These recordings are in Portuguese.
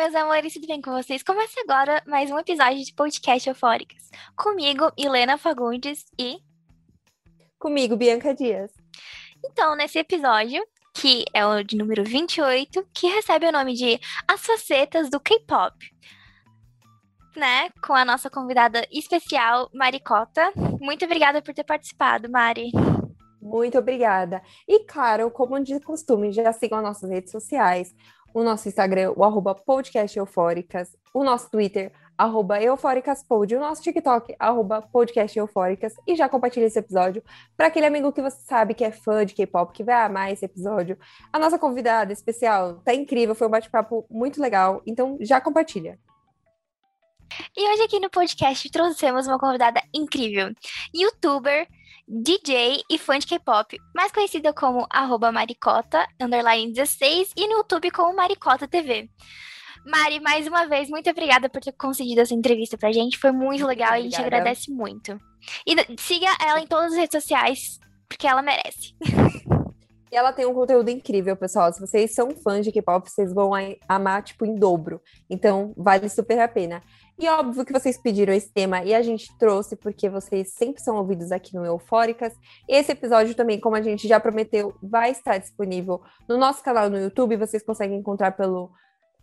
meus amores, tudo bem com vocês? Começa agora mais um episódio de podcast Eufóricas. Comigo, Helena Fagundes e. Comigo, Bianca Dias. Então, nesse episódio, que é o de número 28, que recebe o nome de As Facetas do K-Pop. Né? Com a nossa convidada especial, Maricota. Muito obrigada por ter participado, Mari. Muito obrigada. E claro, como de costume, já sigam as nossas redes sociais o nosso Instagram, o arroba podcast eufóricas, o nosso Twitter, arroba eufóricaspod, o nosso TikTok, arroba podcast eufóricas, e já compartilha esse episódio para aquele amigo que você sabe que é fã de K-pop, que vai amar esse episódio. A nossa convidada especial tá incrível, foi um bate-papo muito legal, então já compartilha. E hoje aqui no podcast trouxemos uma convidada incrível, youtuber, DJ e fã de K-pop, mais conhecida como maricota, underline 16, e no YouTube como Maricota TV. Mari, mais uma vez, muito obrigada por ter concedido essa entrevista pra gente. Foi muito legal e a gente agradece muito. E siga ela em todas as redes sociais, porque ela merece. E ela tem um conteúdo incrível, pessoal. Se vocês são fãs de K-pop, vocês vão amar, tipo, em dobro. Então, vale super a pena. E óbvio que vocês pediram esse tema e a gente trouxe porque vocês sempre são ouvidos aqui no Eufóricas. Esse episódio também, como a gente já prometeu, vai estar disponível no nosso canal no YouTube. Vocês conseguem encontrar pelo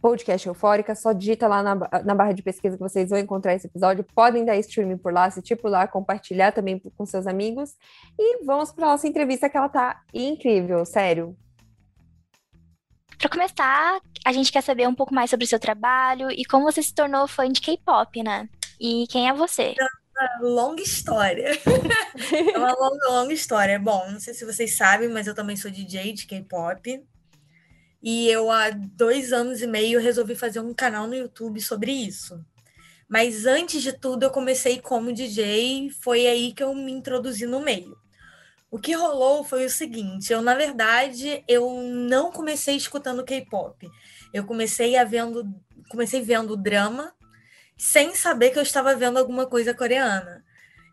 podcast Eufórica. Só digita lá na, na barra de pesquisa que vocês vão encontrar esse episódio. Podem dar streaming por lá, assistir por lá, compartilhar também com seus amigos. E vamos para nossa entrevista que ela tá incrível, sério. Para começar, a gente quer saber um pouco mais sobre o seu trabalho e como você se tornou fã de K-pop, né? E quem é você? É uma longa história. é uma longa, longa história. Bom, não sei se vocês sabem, mas eu também sou DJ de K-pop. E eu, há dois anos e meio, resolvi fazer um canal no YouTube sobre isso. Mas antes de tudo, eu comecei como DJ, foi aí que eu me introduzi no meio. O que rolou foi o seguinte, eu na verdade eu não comecei escutando K-pop. Eu comecei a vendo, comecei vendo drama sem saber que eu estava vendo alguma coisa coreana.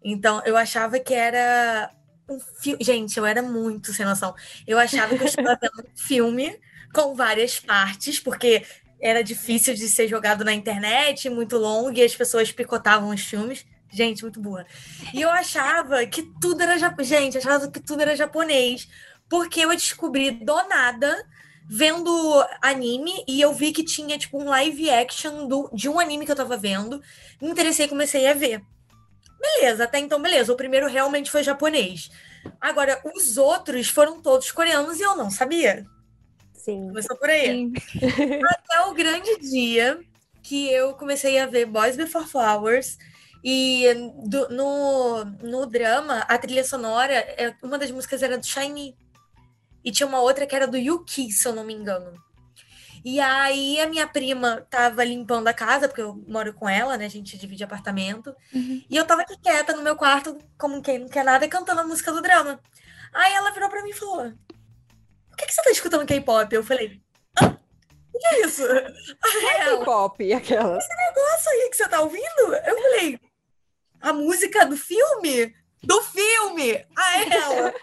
Então eu achava que era um filme, gente, eu era muito sem noção. Eu achava que eu estava vendo um filme com várias partes, porque era difícil de ser jogado na internet, muito longo, e as pessoas picotavam os filmes. Gente, muito boa. E eu achava que tudo era japonês. Gente, achava que tudo era japonês. Porque eu descobri do nada vendo anime e eu vi que tinha tipo um live action do, de um anime que eu tava vendo. Me interessei e comecei a ver. Beleza, até então, beleza. O primeiro realmente foi japonês. Agora, os outros foram todos coreanos e eu não sabia. Sim. Começou por aí. Até o grande dia que eu comecei a ver Boys Before Flowers e do, no, no drama, a trilha sonora, é, uma das músicas era do Shiny. E tinha uma outra que era do Yuki, se eu não me engano. E aí a minha prima tava limpando a casa, porque eu moro com ela, né? A gente divide apartamento. Uhum. E eu tava aqui quieta no meu quarto, como quem não quer nada, cantando a música do drama. Aí ela virou pra mim e falou: Por que, que você tá escutando K-pop? Eu falei, ah, o que é isso? É K-pop, aquela. Esse negócio aí que você tá ouvindo? Eu falei, a música do filme? Do filme! Aí ela.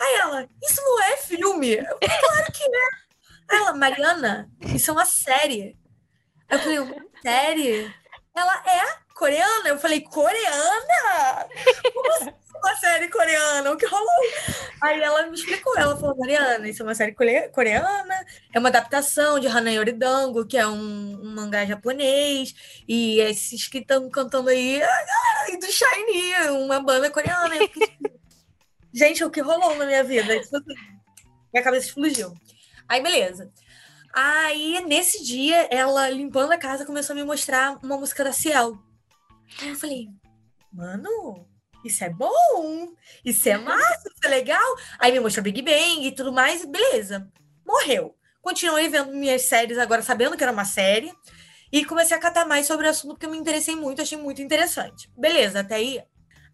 Aí ela, isso não é filme? Eu, claro que é. Aí ela, Mariana, isso é uma série. Eu falei, uma série? Ela é coreana? Eu falei, coreana? Como assim? Uma série coreana, o que rolou? Aí ela me explicou, ela falou, Mariana, isso é uma série coreana, é uma adaptação de Hanayori Dango, que é um, um mangá japonês, e esses que estão cantando aí, a galera do Shiny, uma banda coreana. Gente, o que rolou na minha vida? Minha cabeça explodiu. Aí, beleza. Aí, nesse dia, ela limpando a casa começou a me mostrar uma música da Ciel. Aí eu falei, mano, isso é bom, isso é massa, isso é legal. Aí me mostrou Big Bang e tudo mais, beleza. Morreu. Continuei vendo minhas séries agora, sabendo que era uma série. E comecei a catar mais sobre o assunto, porque eu me interessei muito, achei muito interessante. Beleza, até aí.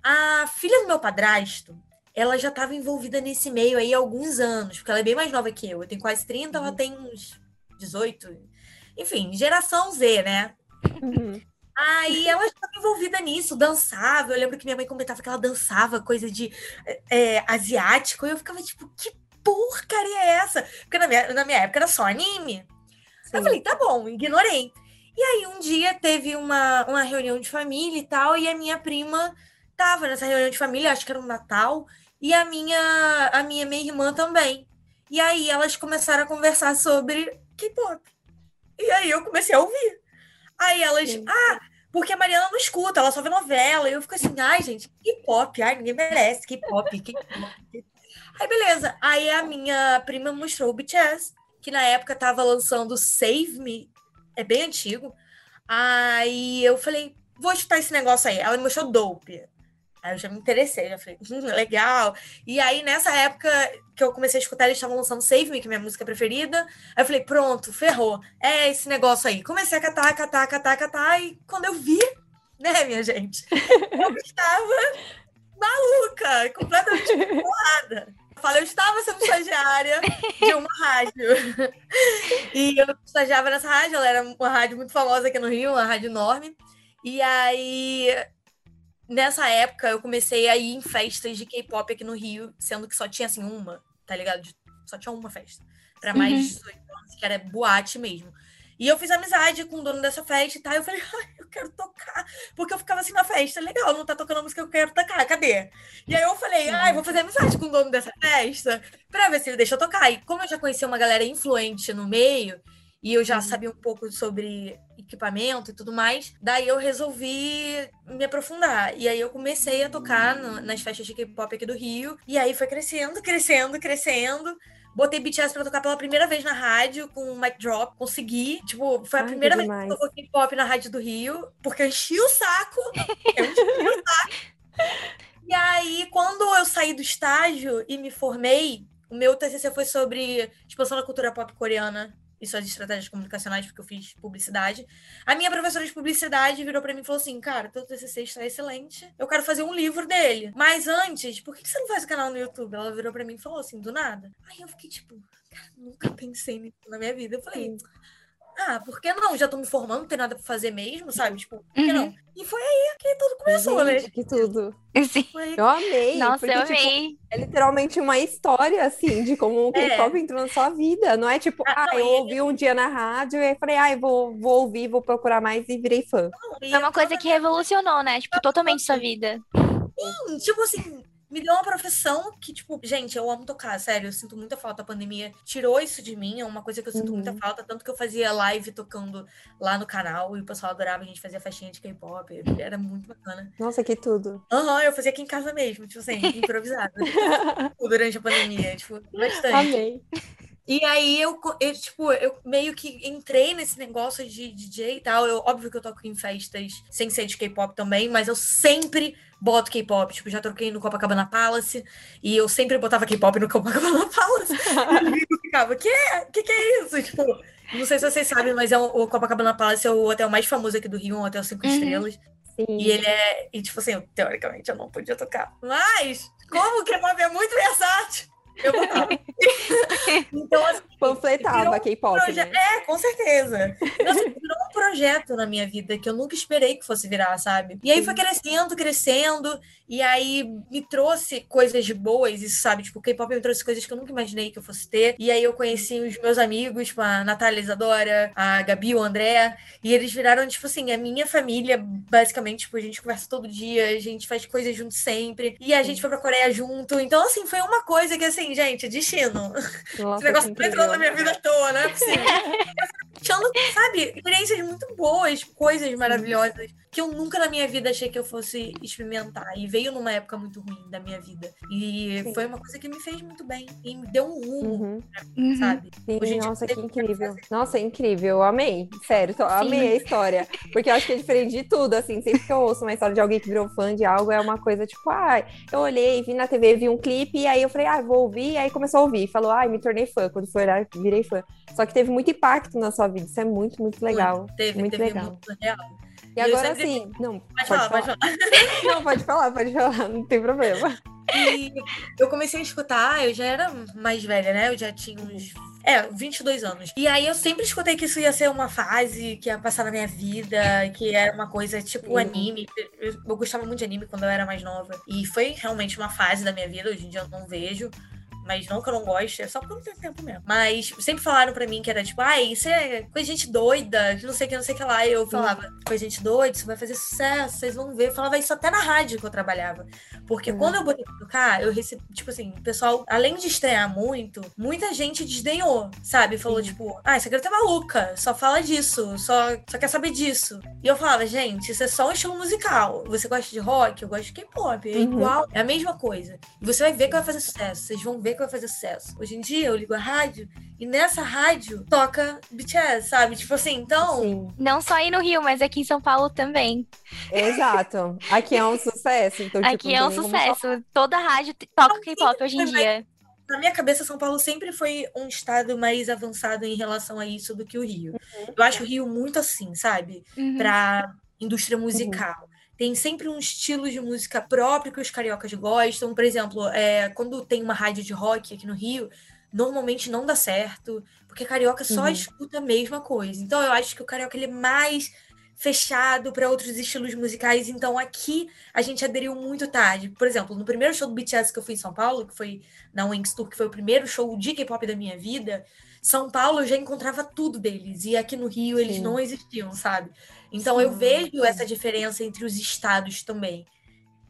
A filha do meu padrasto, ela já estava envolvida nesse meio aí há alguns anos, porque ela é bem mais nova que eu. Eu tenho quase 30, uhum. ela tem uns 18. Enfim, geração Z, né? Uhum. Aí ela estava envolvida nisso, dançava. Eu lembro que minha mãe comentava que ela dançava coisa de é, asiático. E eu ficava tipo, que porcaria é essa? Porque na minha, na minha época era só anime. Aí eu falei, tá bom, ignorei. E aí um dia teve uma, uma reunião de família e tal, e a minha prima tava nessa reunião de família, acho que era um Natal, e a minha, a minha meia irmã também. E aí elas começaram a conversar sobre K-pop. E aí eu comecei a ouvir. Aí elas, Sim. ah, porque a Mariana não escuta, ela só vê novela. E eu fico assim, ai, gente, K-pop, ai, ninguém merece K-pop, K-pop. Aí beleza. Aí a minha prima mostrou o BTS, que na época tava lançando Save Me, é bem antigo. Aí eu falei, vou escutar esse negócio aí. Ela me mostrou Dope. Aí eu já me interessei, já falei, hum, legal. E aí, nessa época que eu comecei a escutar, eles estavam lançando Save Me, que é minha música preferida. Aí eu falei, pronto, ferrou. É esse negócio aí. Comecei a catar, catar, catar, catar. E quando eu vi, né, minha gente? Eu estava maluca, completamente bolada. Eu falei, eu estava sendo estagiária de uma rádio. E eu estagiava nessa rádio, ela era uma rádio muito famosa aqui no Rio, uma rádio enorme. E aí, nessa época, eu comecei a ir em festas de K-pop aqui no Rio, sendo que só tinha, assim, uma, tá ligado? Só tinha uma festa. Pra mais de 18 anos, que era boate mesmo. E eu fiz amizade com o dono dessa festa e tal. Eu falei, ai, eu quero tocar. Porque eu ficava assim na festa, legal, não tá tocando a música que eu quero tocar, cadê? E aí eu falei, ai, vou fazer amizade com o dono dessa festa pra ver se ele deixa eu tocar. E como eu já conhecia uma galera influente no meio, e eu já Uhum. sabia um pouco sobre equipamento e tudo mais, daí eu resolvi me aprofundar. E aí eu comecei a tocar no- nas festas de K-pop aqui do Rio. E aí foi crescendo, crescendo, crescendo. Botei BTS pra tocar pela primeira vez na rádio com o mic drop. Consegui. Tipo, foi a Ai, que primeira vez que eu toquei K-pop na rádio do Rio. Porque eu enchi o saco. Eu enchi o saco. E aí, quando eu saí do estágio e me formei, o meu TCC foi sobre expansão da cultura pop coreana e suas estratégias comunicacionais, porque eu fiz publicidade. A minha professora de publicidade virou pra mim e falou assim: Cara, teu TCC está excelente, eu quero fazer um livro dele. Mas antes, por que você não faz o canal no YouTube? Ela virou pra mim e falou assim: Do nada. Aí eu fiquei tipo, cara, nunca pensei nisso na minha vida. Eu falei. Ah, por que não? Já tô me formando, não tem nada pra fazer mesmo, sabe? Tipo, por que Uhum. não? E foi aí que tudo começou, né? Gente, que tudo. Sim. Foi Eu amei. Nossa, porque, eu tipo, amei. é literalmente uma história, assim, de como o É. K-pop entrou na sua vida. Não é tipo, Ah, ah, não, eu e- ouvi um dia na rádio e aí falei, ai, vou, vou ouvir, vou procurar mais e virei fã. E É uma eu coisa que revolucionou, né? Tipo, totalmente sua vida. assim, tipo assim, me deu uma profissão que, tipo, gente, eu amo tocar, sério, eu sinto muita falta. A pandemia tirou isso de mim, é uma coisa que eu sinto Uhum. muita falta. Tanto que eu fazia live tocando lá no canal e o pessoal adorava, a gente fazia festinha de K-pop, era muito bacana. Nossa, que tudo. Aham, eu fazia aqui em casa mesmo, tipo assim, improvisada. durante a pandemia, tipo, bastante. Amei. E aí eu, eu, tipo, eu meio que entrei nesse negócio de DJ e tal. Eu, óbvio que eu toco em festas sem ser de K-pop também, mas eu sempre boto K-pop. Tipo, já troquei no Copacabana Palace e eu sempre botava K-pop no Copacabana Palace. e eu ficava, que? Que que é isso? Tipo, não sei se vocês sabem, mas é o, o Copacabana Palace é o hotel mais famoso aqui do Rio, um hotel cinco Uhum. estrelas. Sim. E ele é. E tipo assim, eu, teoricamente eu não podia tocar. Mas, como o K-pop é muito versátil, eu botava. então, assim, Panfletava virou um K-pop, proje- né? É, com certeza. Então, assim, virou um projeto na minha vida que eu nunca esperei que fosse virar, sabe? E aí foi crescendo, crescendo, e aí me trouxe coisas boas, isso, sabe? Tipo, K-pop me trouxe coisas que eu nunca imaginei que eu fosse ter. E aí eu conheci os meus amigos, tipo, a Natália Isadora, a Gabi, o André, e eles viraram, tipo assim, a minha família, basicamente, tipo, a gente conversa todo dia, a gente faz coisas junto sempre, e a gente foi pra Coreia junto. Então, assim, foi uma coisa que, assim, gente, destino. Esse Nossa, negócio que não entrou incrível. na minha vida à toa, não é possível. Achando, sabe, experiências muito boas, coisas maravilhosas, que eu nunca na minha vida achei que eu fosse experimentar. E veio numa época muito ruim da minha vida. E Sim. foi uma coisa que me fez muito bem. E me deu um rumo, Uhum. Uhum. sabe? Sim, Hoje nossa, que incrível. fazer. Nossa, é incrível. Eu amei. Sério, tô- amei a história. Porque eu acho que é diferente de tudo, assim. Sempre que eu ouço uma história de alguém que virou fã de algo, é uma coisa tipo, ai, eu olhei, vi na TV, vi um clipe, e aí eu falei, ah, vou ouvir, e aí começou a ouvir. Falou, ai, me tornei fã. Quando foi olhar, virei fã. Só que teve muito impacto na sua vida. Isso é muito, muito legal. Teve, muito teve legal. muito real. E E agora sempre- sim. Não, Pode, falar, pode falar. Não, pode falar, pode falar, não tem problema. E eu comecei a escutar, eu já era mais velha, né? Eu já tinha uns. É, 22 anos. E aí eu sempre escutei que isso ia ser uma fase que ia passar na minha vida, que era uma coisa tipo anime. Eu, eu gostava muito de anime quando eu era mais nova. E foi realmente uma fase da minha vida, hoje em dia eu não vejo. Mas não que eu não goste, é só porque eu não tenho tempo mesmo. Mas sempre falaram pra mim que era tipo, ai, isso é coisa de gente doida, não sei o que, não sei o que lá. E eu falava, coisa de gente doida, isso vai fazer sucesso, vocês vão ver. Eu falava isso até na rádio que eu trabalhava. Porque Uhum. quando eu botei pra tocar, eu recebi, tipo assim, o pessoal, além de estranhar muito, muita gente desdenhou, sabe? Falou, tipo, ah, essa garota é maluca, só fala disso, só, só quer saber disso. E eu falava, gente, isso é só um estilo musical. Você gosta de rock? Eu gosto de K-pop. É Uhum. igual, é a mesma coisa. E você vai ver que vai fazer sucesso. Vocês vão ver que vai fazer sucesso. Hoje em dia, eu ligo a rádio e nessa rádio toca BTS, sabe? Tipo assim, então. Sim, Não só aí no Rio, mas aqui em São Paulo também. exato. Aqui é um sucesso. Então, tipo, Aqui não é um sucesso. Toda rádio toca K-pop hoje em dia. Na minha cabeça, São Paulo sempre foi um estado mais avançado em relação a isso do que o Rio. Eu acho o Rio muito assim, sabe? Uhum. Pra indústria musical. Tem sempre um estilo de música próprio que os cariocas gostam. Por exemplo, é, quando tem uma rádio de rock aqui no Rio, normalmente não dá certo, porque carioca só Uhum. escuta a mesma coisa. Então eu acho que o carioca ele é mais fechado para outros estilos musicais. Então aqui a gente aderiu muito tarde. Por exemplo, no primeiro show do BTS que eu fui em São Paulo, que foi na Wings Tour, que foi o primeiro show de K-pop da minha vida, São Paulo eu já encontrava tudo deles. E aqui no Rio eles Sim. não existiam, sabe? Então eu Sim. vejo essa diferença entre os estados também.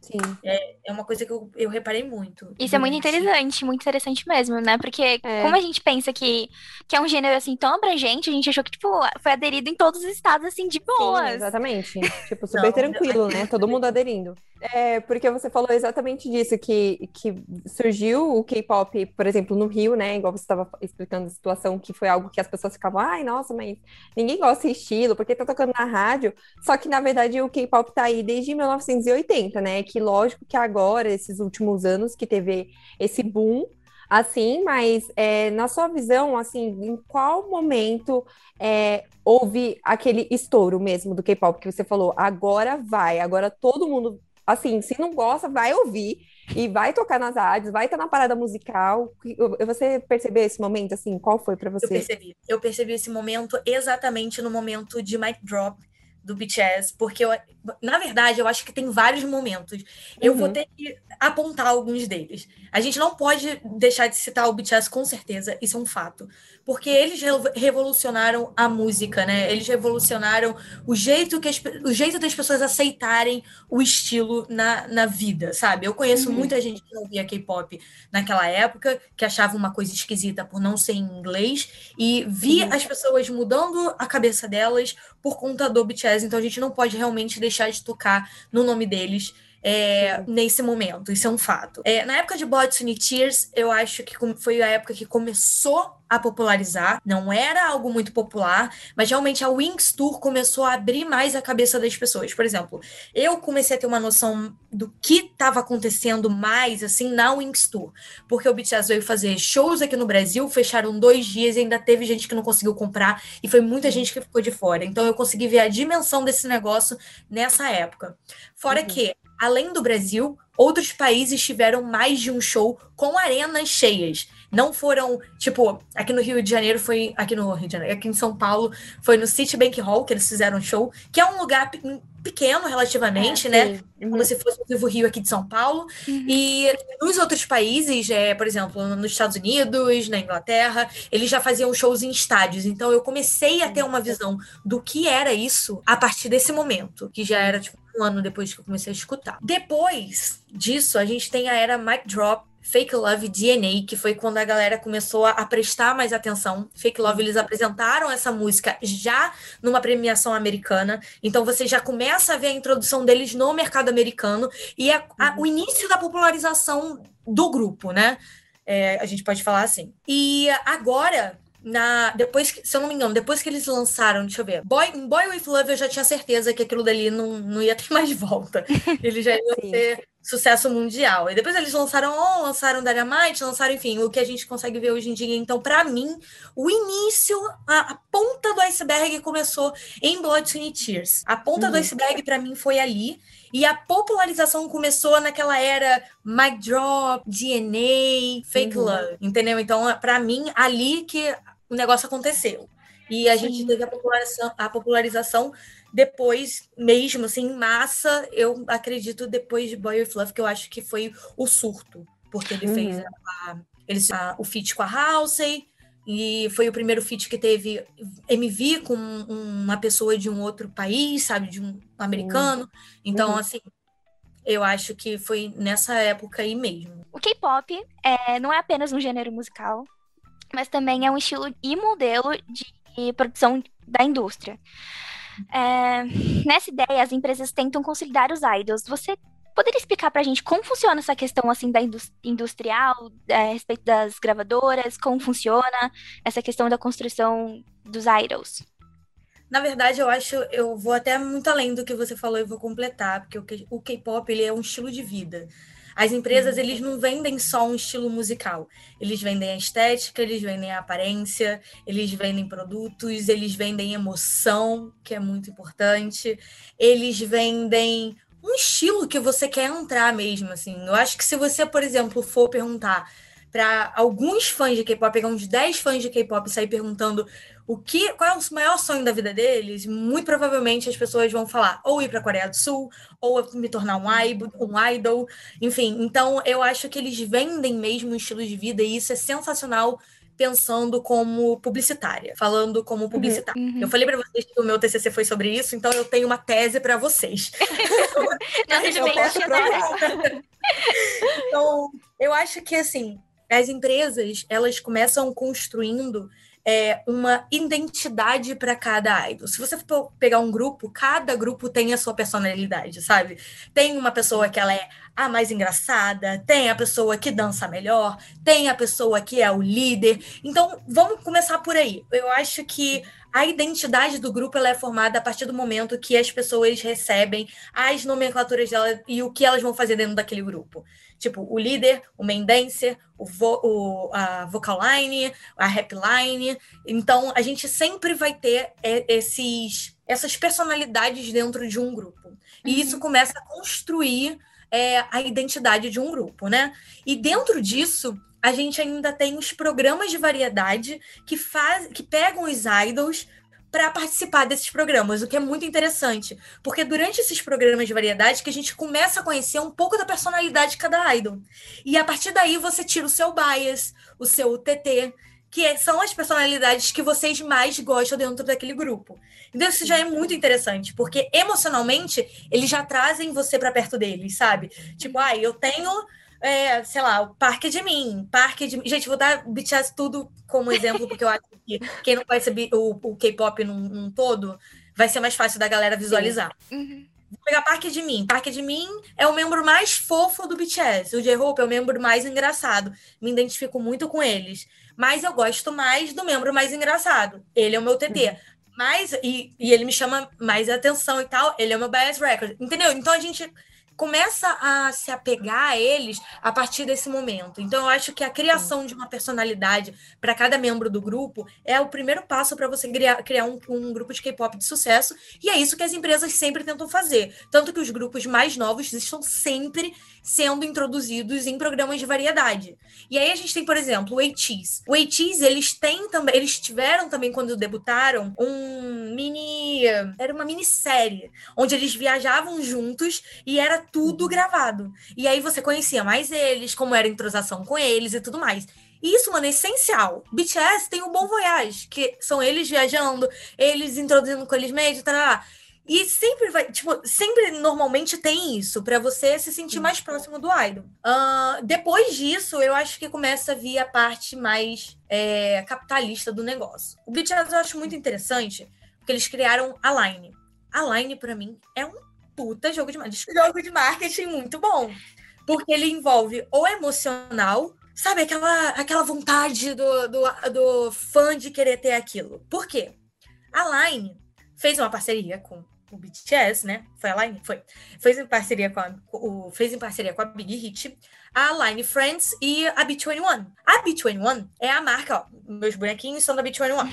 Sim. É uma coisa que eu, eu reparei muito. Isso é muito interessante, muito interessante mesmo, né? Porque É. como a gente pensa que, que é um gênero assim tão abrangente, a gente achou que, tipo, foi aderido em todos os estados, assim, de Sim, boas. exatamente. Tipo, super Não, tranquilo, né? Todo mundo aderindo. É, porque você falou exatamente disso, que, que surgiu o K-pop, por exemplo, no Rio, né? Igual você estava explicando a situação, que foi algo que as pessoas ficavam, ai, nossa, mas ninguém gosta desse estilo, porque tá tocando na rádio. Só que, na verdade, o K-pop tá aí desde 1980, né? Que lógico que agora, esses últimos anos, que teve esse boom, assim, mas é, na sua visão, assim, em qual momento é, houve aquele estouro mesmo do K-pop que você falou, agora vai, agora todo mundo, assim, se não gosta, vai ouvir e vai tocar nas rádios, vai estar na parada musical. Você percebeu esse momento, assim, qual foi Eu você? percebi. Eu percebi esse momento exatamente no momento de mic drop do BTS, porque eu, na verdade eu acho que tem vários momentos. Eu vou Uhum. ter que apontar alguns deles. A gente não pode deixar de citar o BTS com certeza, isso é um fato, porque eles revo- revolucionaram a música, né? Eles revolucionaram o jeito que as o jeito das pessoas aceitarem o estilo na, na vida, sabe? Eu conheço Uhum. muita gente que não via K-pop naquela época, que achava uma coisa esquisita por não ser em inglês, e vi Uhum. as pessoas mudando a cabeça delas por conta do BTS, então a gente não pode realmente deixar de tocar no nome deles. É, nesse momento, isso é um fato. É, na época de and Tears, eu acho que foi a época que começou a popularizar. Não era algo muito popular, mas realmente a Wings Tour começou a abrir mais a cabeça das pessoas. Por exemplo, eu comecei a ter uma noção do que estava acontecendo mais, assim, na Wings Tour. Porque o BTS veio fazer shows aqui no Brasil, fecharam dois dias e ainda teve gente que não conseguiu comprar, e foi muita gente que ficou de fora. Então eu consegui ver a dimensão desse negócio nessa época. Fora Uhum. que, além do Brasil, outros países tiveram mais de um show com arenas cheias. Não foram, tipo, aqui no Rio de Janeiro foi. Aqui no Rio de Janeiro, aqui em São Paulo, foi no Citibank Hall que eles fizeram um show, que é um lugar pe- pequeno relativamente, né? Sim. Uhum. como se fosse o Vivo Rio aqui de São Paulo. Uhum. E nos outros países, é, por exemplo, nos Estados Unidos, na Inglaterra, eles já faziam shows em estádios. Então eu comecei a ter uma visão do que era isso a partir desse momento, que já era tipo um ano depois que eu comecei a escutar. Depois disso, a gente tem a era Mic Drop. Fake Love DNA, que foi quando a galera começou a, prestar mais atenção. Fake Love, eles apresentaram essa música já numa premiação americana. Então você já começa a ver a introdução deles no mercado americano e a- a- o início da popularização do grupo, né? É, a gente pode falar assim. E agora, na, depois que, se eu não me engano, depois que eles lançaram, deixa eu ver, Boy, em Boy With Love eu já tinha certeza que aquilo dali não, não ia ter mais volta. Eles já iam Sim. ter sucesso mundial. E depois eles lançaram On, lançaram Dynamite, lançaram, enfim, o que a gente consegue ver hoje em dia. Então, pra mim, o início, a, a ponta do iceberg começou em Blood, Sweat and Tears. A ponta do Uhum. iceberg pra mim foi ali. E a popularização começou naquela era Mic Drop, DNA, Fake Uhum. Love, entendeu? Então, pra mim, ali que o negócio aconteceu. E a gente Sim. teve a popularização, a popularização depois, mesmo assim, em massa, eu acredito depois de Boy Love, que eu acho que foi o surto. Porque ele Uhum. fez a, Eles ah, o feat com a Halsey, e foi o primeiro feat que teve MV com uma pessoa de um outro país, sabe, de um americano. Então, Uhum. assim, eu acho que foi nessa época aí mesmo. O K-pop é, não é apenas um gênero musical, mas também é um estilo e modelo de produção da indústria. É, nessa ideia, as empresas tentam consolidar os idols. Você poderia explicar pra gente como funciona essa questão assim da indus- industrial, é, a respeito das gravadoras, como funciona essa questão da construção dos idols? Na verdade, eu acho, eu vou até muito além do que você falou e vou completar, porque o K-pop ele é um estilo de vida. As empresas, eles não vendem só um estilo musical. Eles vendem a estética, eles vendem a aparência, eles vendem produtos, eles vendem emoção, que é muito importante. Eles vendem um estilo que você quer entrar mesmo, assim. Eu acho que se você, por exemplo, for perguntar para alguns fãs de K-pop, pegar uns 10 fãs de K-pop e sair perguntando o que, qual é o maior sonho da vida deles, muito provavelmente as pessoas vão falar ou ir para a Coreia do Sul, ou me tornar um idol, um idol, enfim. Então, eu acho que eles vendem mesmo um estilo de vida e isso é sensacional pensando como publicitária, falando como publicitária. Uhum. Eu falei para vocês que o meu TCC foi sobre isso, então eu tenho uma tese para vocês. Não, tudo Eu posso provar. Então, eu acho que assim, as empresas elas começam construindo é, uma identidade para cada idol. Se você for pegar um grupo, cada grupo tem a sua personalidade, sabe? Tem uma pessoa que ela é a mais engraçada, tem a pessoa que dança melhor, tem a pessoa que é o líder. Então, vamos começar por aí. Eu acho que a identidade do grupo ela é formada a partir do momento que as pessoas recebem as nomenclaturas dela e o que elas vão fazer dentro daquele grupo. Tipo, o líder, o main dancer, o, vo o a vocal line, a rap line. Então, a gente sempre vai ter é, esses, essas personalidades dentro de um grupo. E isso começa a construir é, a identidade de um grupo, né? E dentro disso, a gente ainda tem os programas de variedade que, faz, que pegam os idols para participar desses programas, o que é muito interessante, porque durante esses programas de variedade que a gente começa a conhecer um pouco da personalidade de cada idol. E a partir daí você tira o seu bias, o seu TT, que é- são as personalidades que vocês mais gostam dentro daquele grupo. Então isso já é muito interessante, porque emocionalmente eles já trazem você para perto deles, sabe? Tipo, ah, eu tenho é, sei lá, o Parque de Mim, Parque de Gente, vou dar BTS tudo como exemplo, porque eu acho que quem não conhece o, o K-pop num, num todo, vai ser mais fácil da galera visualizar. Uhum. Vou pegar Parque de Mim. Parque de Mim é o membro mais fofo do BTS. O J-Hope é o membro mais engraçado. Me identifico muito com eles. Mas eu gosto mais do membro mais engraçado. Ele é o meu TT. Mas, e, e ele me chama mais atenção e tal. Ele é o meu bias record. Entendeu? Então a gente começa a se apegar a eles a partir desse momento. Então eu acho que a criação de uma personalidade para cada membro do grupo é o primeiro passo para você criar, criar um, um grupo de K-pop de sucesso. E é isso que as empresas sempre tentam fazer. Tanto que os grupos mais novos estão sempre sendo introduzidos em programas de variedade. E aí a gente tem, por exemplo, o ATEEZ. O ATEEZ, eles têm também, eles tiveram também quando debutaram um mini, era uma minissérie, onde eles viajavam juntos e era tudo gravado. E aí você conhecia mais eles, como era a entrosação com eles e tudo mais. E isso, mano, é essencial. BTS tem o Bom Voyage, que são eles viajando, eles introduzindo com eles mesmos, tá? E sempre vai, tipo, sempre normalmente tem isso, pra você se sentir mais próximo do idol. Ah, depois disso, eu acho que começa a vir a parte mais é, capitalista do negócio. O BTS eu acho muito interessante, porque eles criaram a Line. A Line, pra mim, é um puta jogo de, mar- jogo de marketing muito bom. Porque ele envolve o emocional, sabe? Aquela, aquela vontade do, do, do fã de querer ter aquilo. Por quê? A Line fez uma parceria com o BTS, né? Foi a Line? Foi. Fez em parceria com a, o, fez em parceria com a Big Hit, a Line Friends e a B21. A B21 é a marca, ó, meus bonequinhos são da B21.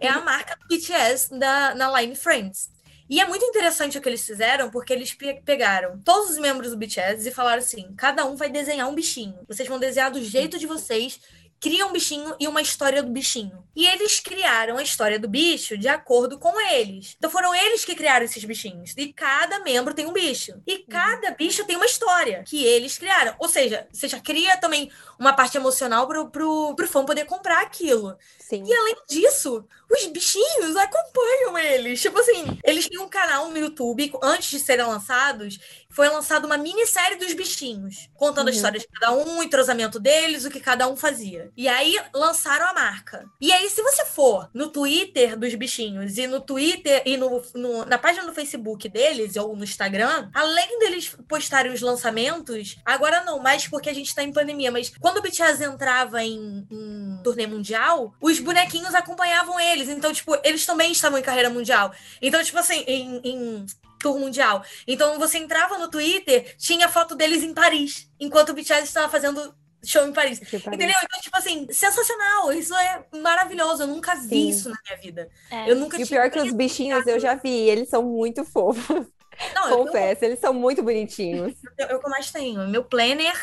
É, é a marca do BTS da, na Line Friends. E é muito interessante o que eles fizeram, porque eles pe- pegaram todos os membros do BTS e falaram assim: cada um vai desenhar um bichinho. Vocês vão desenhar do jeito de vocês cria um bichinho e uma história do bichinho. E eles criaram a história do bicho de acordo com eles. Então foram eles que criaram esses bichinhos. E cada membro tem um bicho. E cada bicho tem uma história que eles criaram. Ou seja, você já cria também uma parte emocional pro, pro, pro fã poder comprar aquilo. Sim. E além disso, os bichinhos acompanham eles. Tipo assim, eles têm um canal no YouTube, antes de serem lançados, foi lançada uma minissérie dos bichinhos, contando a Uhum. história de cada um, o entrosamento deles, o que cada um fazia. E aí lançaram a marca. E aí, se você for no Twitter dos bichinhos e no Twitter e no, no- na página do Facebook deles ou no Instagram, além deles postarem os lançamentos, agora não mais porque a gente tá em pandemia, mas quando o BTS entrava em, em turnê mundial, os bonequinhos acompanhavam eles. Então, tipo, eles também estavam em carreira mundial. Então, tipo assim, em, em tour mundial. Então, você entrava no Twitter, tinha foto deles em Paris, enquanto o BTS estava fazendo show em Paris. Parece. Entendeu? Então, tipo assim, sensacional. Isso é maravilhoso. Eu nunca vi Sim. isso na minha vida. É. Eu nunca E o pior é que os bichinhos eu já vi, eles são muito fofos, Não, eu, confesso, eles são muito bonitinhos. eu, eu, que eu mais tenho. Meu planner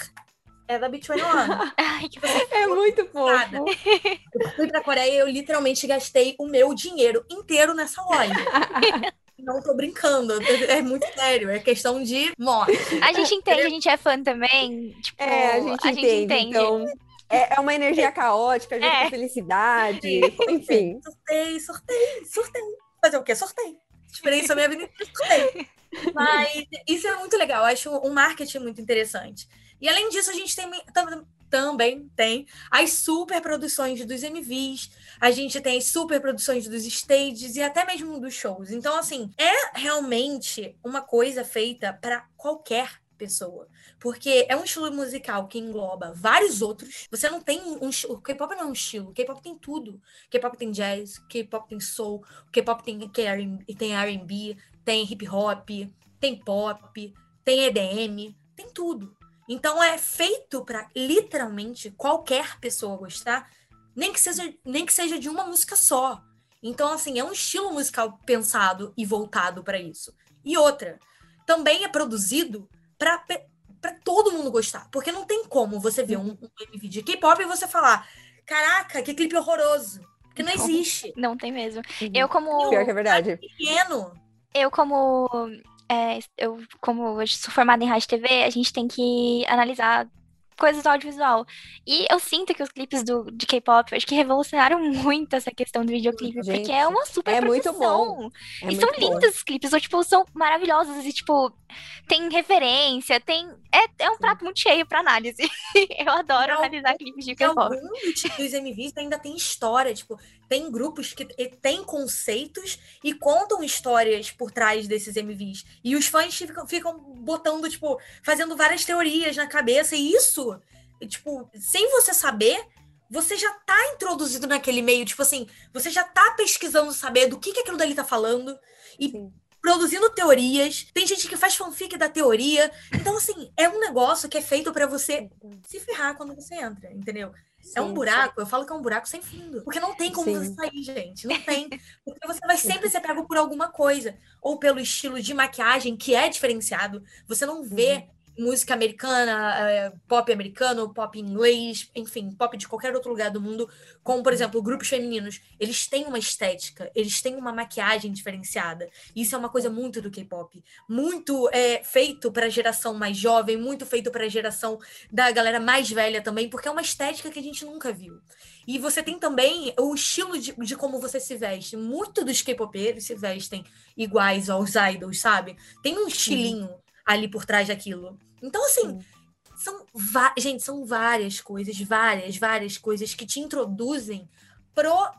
é da Between One. Ai, que É muito fofo. Eu fui pra Coreia e eu literalmente gastei o meu dinheiro inteiro nessa loja. Não tô brincando. É muito sério. É questão de morte. A gente entende, a gente é fã também. Tipo, É, a gente entende. Então, é, é uma energia caótica, junto É. com felicidade, enfim. Sortei, sortei, sortei. Fazer o quê? Sortei. Experiência minha vida inteira, sortei. Mas isso é muito legal. Eu acho um marketing muito interessante. E além disso, a gente tem também tem as super produções dos MVs, a gente tem as super produções dos stages e até mesmo dos shows. Então, assim, é realmente uma coisa feita para qualquer pessoa. Porque é um estilo musical que engloba vários outros. Você não tem um. O K-pop não é um estilo. O K-pop tem tudo. K-pop tem jazz, K-pop tem soul, K-pop tem R&B, tem R&B, tem hip hop, tem pop, tem EDM, tem tudo. Então é feito para literalmente qualquer pessoa gostar, nem que seja nem que seja de uma música só. Então assim, é um estilo musical pensado e voltado para isso. E outra, também é produzido para para todo mundo gostar, porque não tem como você ver um, um MV de K-pop e você falar: "Caraca, que clipe horroroso". Porque não Não. existe. Não tem mesmo. Uhum. Eu, como. Pior que é verdade. Pequeno. Eu, como. É, eu, como eu sou formada em rádio TV, a gente tem que analisar coisas do audiovisual. E eu sinto que os clipes do, de K-pop, acho que revolucionaram muito essa questão do videoclipe, Gente, porque é uma super é muito produção. bom. É e muito são bom. lindos os clipes, ou, tipo, são maravilhosos. E, tipo, tem referência, tem. É, é um prato muito cheio pra análise. eu adoro Não, analisar clipes de K-pop. alguns dos MVs ainda tem história, tipo, tem grupos que têm conceitos e contam histórias por trás desses MVs. E os fãs ficam, ficam botando, tipo, fazendo várias teorias na cabeça. E isso, tipo, sem você saber, você já tá introduzido naquele meio. Tipo assim, você já tá pesquisando saber do que, que aquilo dali tá falando. E Sim. produzindo teorias. Tem gente que faz fanfic da teoria. Então, assim, é um negócio que é feito pra você se ferrar quando você entra, entendeu? É um Sim. buraco, eu falo que é um buraco sem fundo. Porque não tem como Sim. você sair, gente. Não tem. Porque você vai sempre ser pego por alguma coisa. Ou pelo estilo de maquiagem, que é diferenciado. Você não vê música americana, eh, pop americano, pop inglês, enfim, pop de qualquer outro lugar do mundo. Como, por exemplo, grupos femininos. Eles têm uma estética, eles têm uma maquiagem diferenciada. Isso é uma coisa muito do K-pop. Muito é, feito para a geração mais jovem, muito feito para a geração da galera mais velha também, porque é uma estética que a gente nunca viu. E você tem também o estilo de, de como você se veste. Muito dos K-popeiros se vestem iguais aos idols, sabe? Tem um estilinho ali por trás daquilo. Então, assim, Sim. são gente, são várias coisas, várias, várias coisas que te introduzem pro,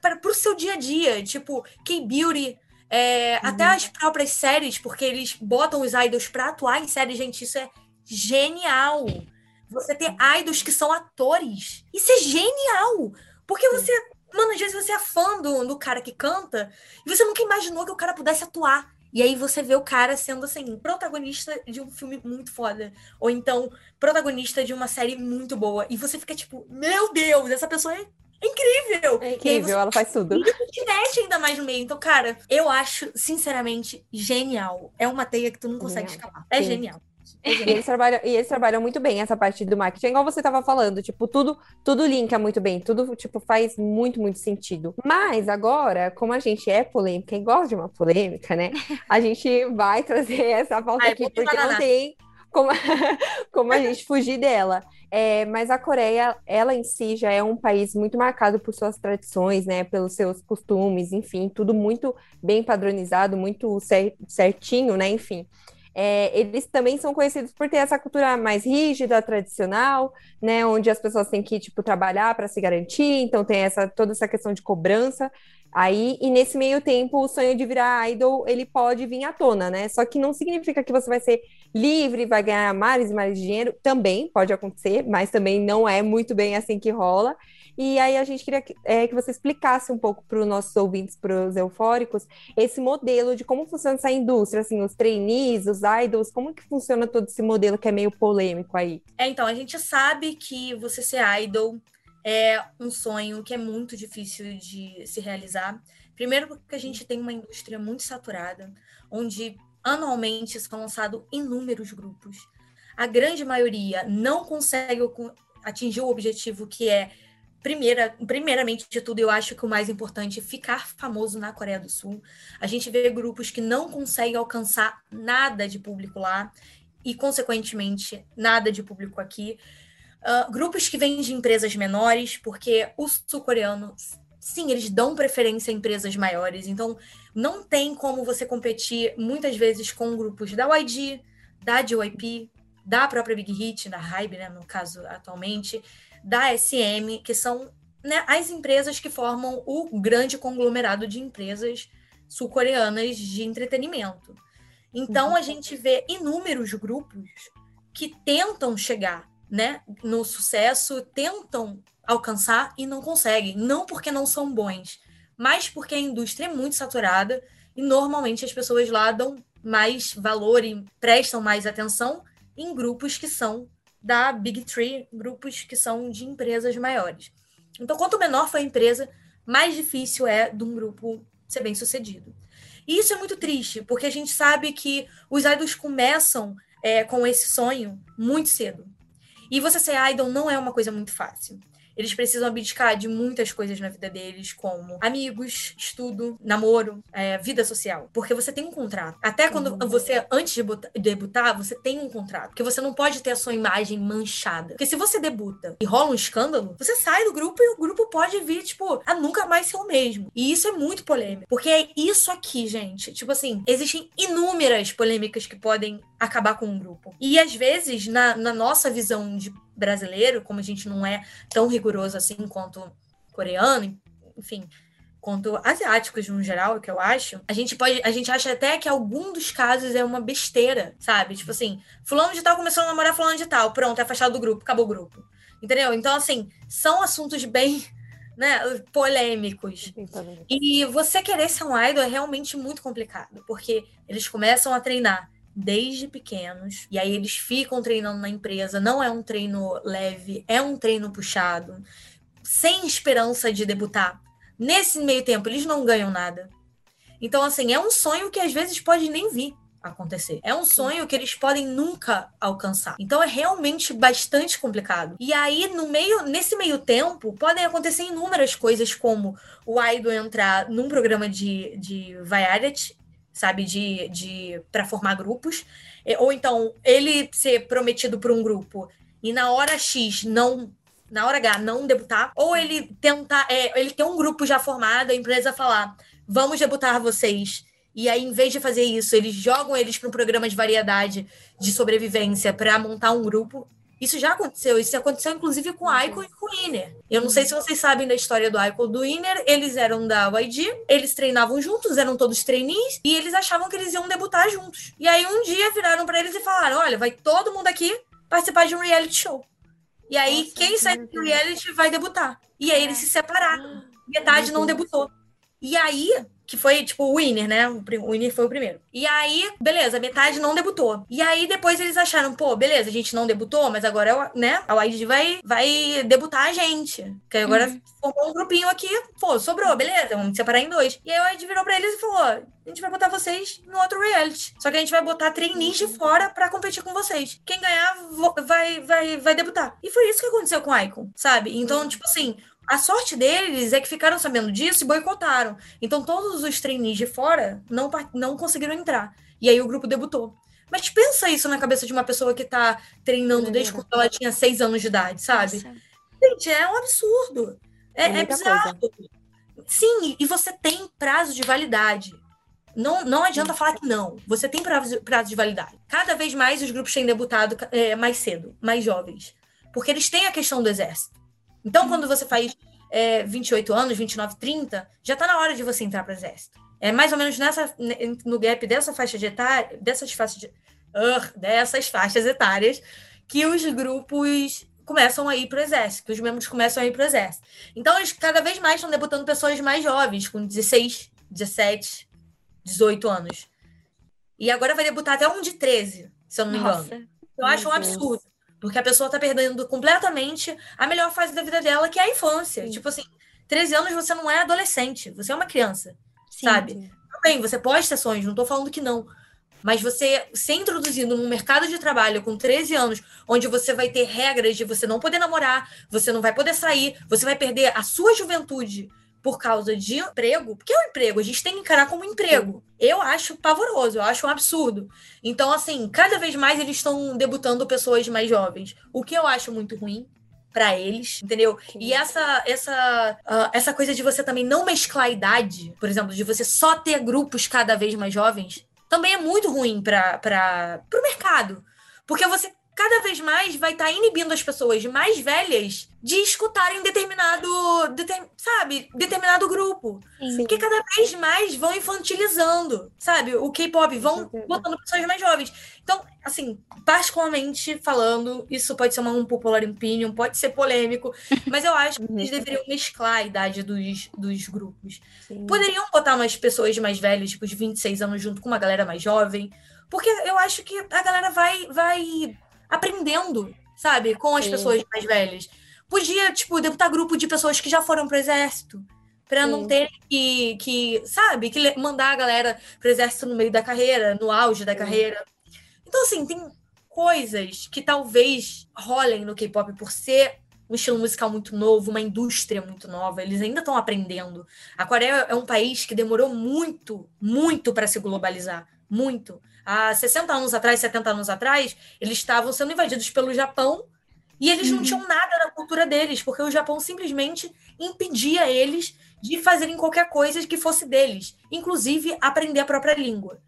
pra, pro seu dia a dia. Tipo, K-Beauty, é, até as próprias séries, porque eles botam os idols pra atuar em séries, gente, isso é genial. Você ter idols que são atores. Isso é genial! Porque você. Mano, às vezes você é fã do, do cara que canta e você nunca imaginou que o cara pudesse atuar. E aí você vê o cara sendo, assim, protagonista de um filme muito foda. Ou então, protagonista de uma série muito boa. E você fica tipo, meu Deus, essa pessoa é incrível! É E incrível, ela faz tudo. você te mete ainda mais no meio. Então, cara, eu acho, sinceramente, genial. É uma teia que tu não consegue Genial. escapar. É Sim. genial. E eles, trabalham, e eles trabalham muito bem essa parte do marketing. É igual você estava falando, tipo, tudo, tudo linka muito bem, tudo, tipo, faz muito, muito sentido. Mas agora, como a gente é polêmica e gosta de uma polêmica, né? A gente vai trazer essa pauta aqui, porque não tem como, como a gente fugir dela. É, mas a Coreia, ela em si já é um país muito marcado por suas tradições, né? Pelos seus costumes, enfim, tudo muito bem padronizado, muito cer- certinho, né? Enfim. É, eles também são conhecidos por ter essa cultura mais rígida, tradicional, né? Onde as pessoas têm que, tipo, trabalhar para se garantir, então tem essa, toda essa questão de cobrança. Aí, e nesse meio tempo, o sonho de virar idol, ele pode vir à tona, né? Só que não significa que você vai ser livre, vai ganhar mais e mais dinheiro. Também pode acontecer, mas também não é muito bem assim que rola. E aí a gente queria que, é, que você explicasse um pouco para os nossos ouvintes, para os eufóricos, esse modelo de como funciona essa indústria, assim, os trainees, os idols, como que funciona todo esse modelo que é meio polêmico aí? É, então, a gente sabe que você ser idol é um sonho que é muito difícil de se realizar. Primeiro, porque a gente tem uma indústria muito saturada, onde anualmente são lançados inúmeros grupos. A grande maioria não consegue atingir o objetivo que é, primeira, primeiramente de tudo, eu acho que o mais importante é ficar famoso na Coreia do Sul. A gente vê grupos que não conseguem alcançar nada de público lá e, consequentemente, nada de público aqui. Uh, grupos que vêm de empresas menores, porque o sul-coreano, sim, eles dão preferência a empresas maiores. Então, não tem como você competir muitas vezes com grupos da YG, da JYP, da própria Big Hit, da Hybe, né, no caso atualmente, da SM, que são né, as empresas que formam o grande conglomerado de empresas sul-coreanas de entretenimento. Então, a gente vê inúmeros grupos que tentam chegar né, no sucesso, tentam alcançar e não conseguem. Não porque não são bons, mas porque a indústria é muito saturada e normalmente as pessoas lá dão mais valor e prestam mais atenção em grupos que são da Big Three, grupos que são de empresas maiores. Então, quanto menor for a empresa, mais difícil é de um grupo ser bem sucedido. E isso é muito triste, porque a gente sabe que os idols começam é, com esse sonho muito cedo. E você ser idol não é uma coisa muito fácil. Eles precisam abdicar de muitas coisas na vida deles, como amigos, estudo, namoro, é, vida social. Porque você tem um contrato. Até quando Uhum. você, antes de debutar, você tem um contrato. Porque você não pode ter a sua imagem manchada. Porque se você debuta e rola um escândalo, você sai do grupo e o grupo pode vir, tipo, a nunca mais ser o mesmo. E isso é muito polêmico. Porque é isso aqui, gente. Tipo assim, existem inúmeras polêmicas que podem acabar com um grupo. E às vezes, na, na nossa visão de brasileiro, como a gente não é tão rigoroso assim quanto coreano, enfim, quanto asiáticos no geral, que eu acho, a gente pode, a gente acha até que algum dos casos é uma besteira, sabe? Tipo assim, fulano de tal começou a namorar fulano de tal, pronto, é afastado do grupo, acabou o grupo. Entendeu? Então, assim, são assuntos bem, né, polêmicos. E você querer ser um idol é realmente muito complicado, porque eles começam a treinar desde pequenos, e aí eles ficam treinando na empresa. Não é um treino leve, é um treino puxado, sem esperança de debutar. Nesse meio tempo, eles não ganham nada. Então, assim, é um sonho que às vezes pode nem vir acontecer. É um sonho que eles podem nunca alcançar. Então é realmente bastante complicado. E aí no meio, nesse meio tempo, podem acontecer inúmeras coisas como o idol entrar num programa de, de variety, sabe, de, de para formar grupos, ou então ele ser prometido por um grupo e na hora X não na hora H não debutar, ou ele tentar, é, ele ter um grupo já formado, a empresa falar, vamos debutar vocês. E aí, em vez de fazer isso, eles jogam eles para um programa de variedade de sobrevivência para montar um grupo. Isso já aconteceu. Isso aconteceu, inclusive, com o Aiko e com o Iner. Eu não sei se vocês sabem da história do e do Iner. Eles eram da YG, eles treinavam juntos, eram todos trainees, e eles achavam que eles iam debutar juntos. E aí, um dia, viraram para eles e falaram: olha, vai todo mundo aqui participar de um reality show. E aí, Nossa, quem que sai do reality vai debutar. E aí, eles se separaram. Metade não debutou. E aí, que foi, tipo, o winner, né? O, winner foi o primeiro. E aí, beleza, metade não debutou. E aí, depois eles acharam, pô, beleza, a gente não debutou, mas agora, é né, a YG vai, vai debutar a gente. Porque agora Uhum. formou um grupinho aqui, pô, sobrou, beleza, vamos separar em dois. E aí a YG virou pra eles e falou, a gente vai botar vocês no outro reality. Só que a gente vai botar trainees de fora pra competir com vocês. Quem ganhar vai, vai, vai debutar. E foi isso que aconteceu com o Icon, sabe? Então, tipo assim, a sorte deles é que ficaram sabendo disso e boicotaram. Então, todos os trainees de fora não, não conseguiram entrar. E aí o grupo debutou. Mas pensa isso na cabeça de uma pessoa que tá treinando desde quando ela tinha seis anos de idade, sabe? Nossa. Gente, é um absurdo. É, É é bizarro. Sim, e você tem prazo de validade. Não, não adianta falar que não. Você tem prazo, prazo de validade. Cada vez mais os grupos têm debutado é, mais cedo, mais jovens. Porque eles têm a questão do exército. Então, quando você faz é, 28 anos, 29, 30, já tá na hora de você entrar para o exército. É mais ou menos nessa, ne- no gap dessa faixa de etária, dessas faixas de, Ugh, dessas faixas etárias, que os grupos começam a ir para o exército, que os membros começam a ir para o exército. Então, eles cada vez mais estão debutando pessoas mais jovens, com 16, 17, 18 anos. E agora vai debutar até um de 13, se eu não me engano. Nossa. Eu acho um Meu Deus. Porque a pessoa tá perdendo completamente a melhor fase da vida dela, que é a infância. Sim. Tipo assim, 13 anos você não é adolescente, você é uma criança, Sim. sabe? Sim. Bem, você pode ter sonhos, não tô falando que não. Mas você ser introduzido num mercado de trabalho com 13 anos, onde você vai ter regras de você não poder namorar, você não vai poder sair, você vai perder a sua juventude por causa de emprego, porque é um emprego, a gente tem que encarar como emprego. Eu acho pavoroso, eu acho um absurdo. Então, assim, cada vez mais eles estão debutando pessoas mais jovens, o que eu acho muito ruim para eles, entendeu? Sim. E essa essa ah, essa coisa de você também não mesclar a idade, por exemplo, de você só ter grupos cada vez mais jovens, também é muito ruim para o mercado. Porque você cada vez mais vai estar inibindo as pessoas mais velhas de escutarem determinado, deter- sabe, determinado grupo. Sim. Porque cada vez mais vão infantilizando, sabe? O K-pop vão botando pessoas mais jovens. Então, assim, particularmente falando, isso pode ser uma um popular opinion, pode ser polêmico, mas eu acho que eles Uhum. deveriam mesclar a idade dos, dos grupos. Sim. Poderiam botar umas pessoas mais velhas, tipo de 26 anos, junto com uma galera mais jovem, porque eu acho que a galera vai, vai aprendendo, sabe, com as Sim. pessoas mais velhas. Podia, tipo, debutar grupo de pessoas que já foram pro exército. Pra não Sim. ter que, que, sabe, que mandar a galera pro exército no meio da carreira, no auge da Sim. carreira. Então, assim, tem coisas que talvez rolem no K-pop por ser um estilo musical muito novo, uma indústria muito nova. Eles ainda estão aprendendo. A Coreia é um país que demorou muito, muito para se globalizar. Muito. Há 60 anos atrás, 70 anos atrás, eles estavam sendo invadidos pelo Japão e eles não Uhum. tinham nada na cultura deles, porque o Japão simplesmente impedia eles de fazerem qualquer coisa que fosse deles, inclusive aprender a própria língua.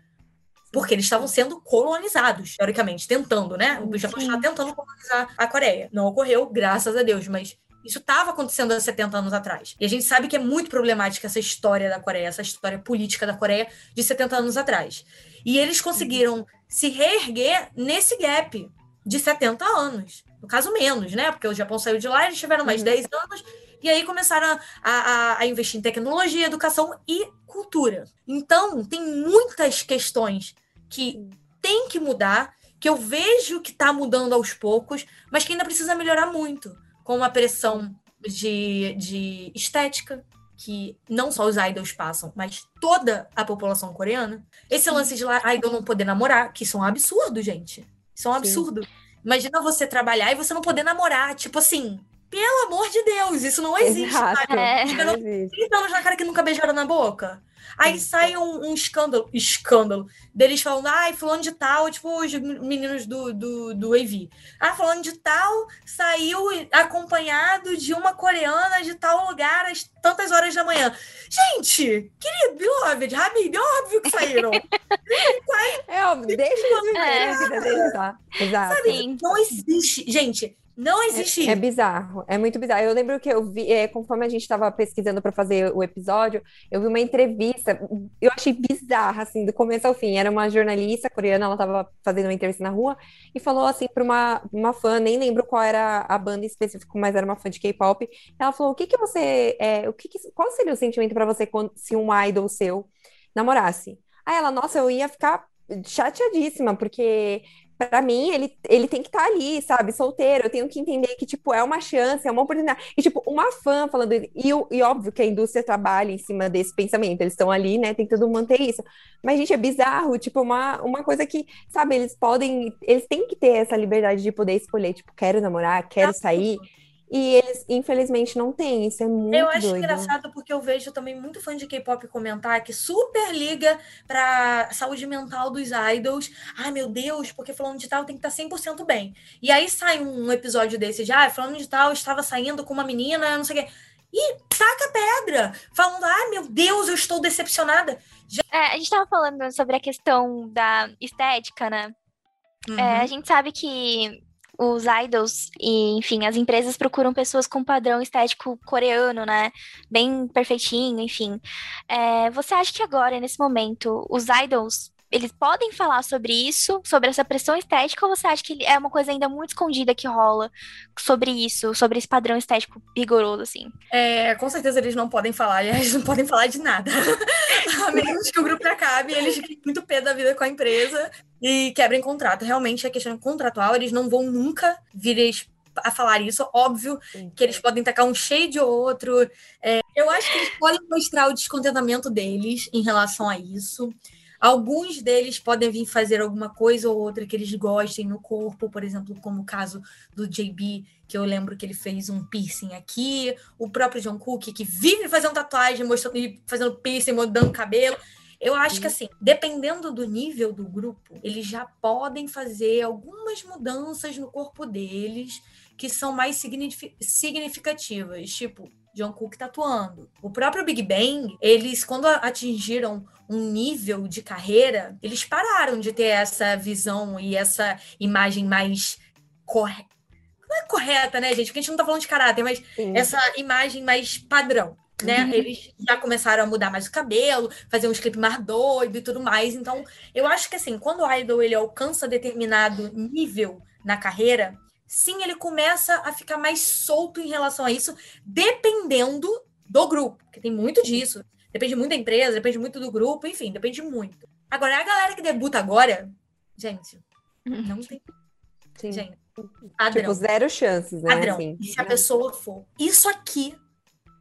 Porque eles estavam sendo colonizados, teoricamente, tentando, né? O Japão estava tentando colonizar a Coreia. Não ocorreu, graças a Deus, mas isso estava acontecendo há 70 anos atrás. E a gente sabe que é muito problemática essa história da Coreia, essa história política da Coreia de 70 anos atrás. E eles conseguiram se reerguer nesse gap de 70 anos. No caso, menos, né? Porque o Japão saiu de lá, eles tiveram mais Uhum. 10 anos, e aí começaram a, a- a investir em tecnologia, educação e cultura. Então, tem muitas questões que tem que mudar, que eu vejo que está mudando aos poucos, mas que ainda precisa melhorar muito, como a pressão de, de estética, que não só os idols passam, mas toda a população coreana. Esse lance de lá, idol não poder namorar, que isso é um absurdo, gente. Isso é um Sim. absurdo. Imagina você trabalhar e você não poder namorar. Tipo assim, pelo amor de Deus, isso não existe. Exato. sabe? É. Não existe. 30 anos na cara que nunca beijaram na boca. Aí sai um, um escândalo, escândalo, deles falando, ai, fulano de tal, tipo os meninos do, do, do AV. Ah, fulano de tal saiu acompanhado de uma coreana de tal lugar às tantas horas da manhã. Gente, querido, beloved, Habib, é óbvio que saíram. É óbvio, deixa eles viverem É. a vida deles lá. Exato. Sim. Não existe, gente, Não existe. É, é bizarro, é muito bizarro. Eu lembro que eu vi, é, conforme a gente estava pesquisando para fazer o episódio, eu vi uma entrevista, eu achei bizarra, assim, do começo ao fim. Era uma jornalista coreana, ela estava fazendo uma entrevista na rua e falou assim para uma, uma fã, nem lembro qual era a banda específica, mas era uma fã de K-pop. Ela falou: o que que você, é, o que, que qual seria o sentimento para você quando, se um idol seu namorasse? Aí ela, nossa, eu ia ficar chateadíssima, porque para mim, ele, ele tem que estar tá ali, sabe, solteiro. Eu tenho que entender que, tipo, é uma chance, é uma oportunidade. E, tipo, uma fã falando. E, e óbvio que a indústria trabalha em cima desse pensamento. Eles estão ali, né, tentando manter isso. Mas, gente, é bizarro. Tipo, uma, uma coisa que, sabe, eles podem. Eles têm que ter essa liberdade de poder escolher, tipo, quero namorar, quero sair. E eles, infelizmente, não têm. Isso é muito Eu acho doido. engraçado porque eu vejo também muito fã de K-pop comentar que super liga pra saúde mental dos idols. Ai, meu Deus, porque falando de tal tem que estar 100% bem. E aí sai um episódio desse de, ah, falando de tal, estava saindo com uma menina, não sei o quê. E taca pedra, falando, ai, meu Deus, eu estou decepcionada. Já... É, a gente estava falando sobre a questão da estética, né? Uhum. É, a gente sabe que os idols e, enfim, as empresas procuram pessoas com padrão estético coreano, né? Bem perfeitinho, enfim. É, você acha que agora, nesse momento, os idols eles podem falar sobre isso, sobre essa pressão estética, ou você acha que é uma coisa ainda muito escondida que rola sobre isso, sobre esse padrão estético rigoroso, assim? É, com certeza eles não podem falar, eles não podem falar de nada. a menos que o grupo acabe, eles fiquem muito pé da vida com a empresa e quebrem contrato. Realmente, a questão contratual, eles não vão nunca vir a falar isso. Óbvio que eles podem tacar um shade ou outro. É, eu acho que eles podem mostrar o descontentamento deles em relação a isso. Alguns deles podem vir fazer alguma coisa ou outra que eles gostem no corpo, por exemplo, como o caso do JB, que eu lembro que ele fez um piercing aqui, o próprio John Cook, que vive fazendo tatuagem, mostrando, fazendo piercing, mudando cabelo. Eu acho que assim, dependendo do nível do grupo, eles já podem fazer algumas mudanças no corpo deles que são mais significativas, tipo John Cook tatuando. O próprio Big Bang, eles quando atingiram um nível de carreira, eles pararam de ter essa visão e essa imagem mais correta. Não é correta, né, gente? Porque a gente não tá falando de caráter, mas Sim. essa imagem mais padrão. Né? Uhum. Eles já começaram a mudar mais o cabelo, fazer uns clipes mais doido e tudo mais. Então, eu acho que assim, quando o idol ele alcança determinado nível na carreira, sim, ele começa a ficar mais solto em relação a isso, dependendo do grupo, porque tem muito disso. Depende muito da empresa, depende muito do grupo, enfim, depende muito. Agora, a galera que debuta agora, gente, não tem. Sim. Gente, padrão. Tipo, zero chances, né? Padrão. Assim. Se a pessoa for isso aqui,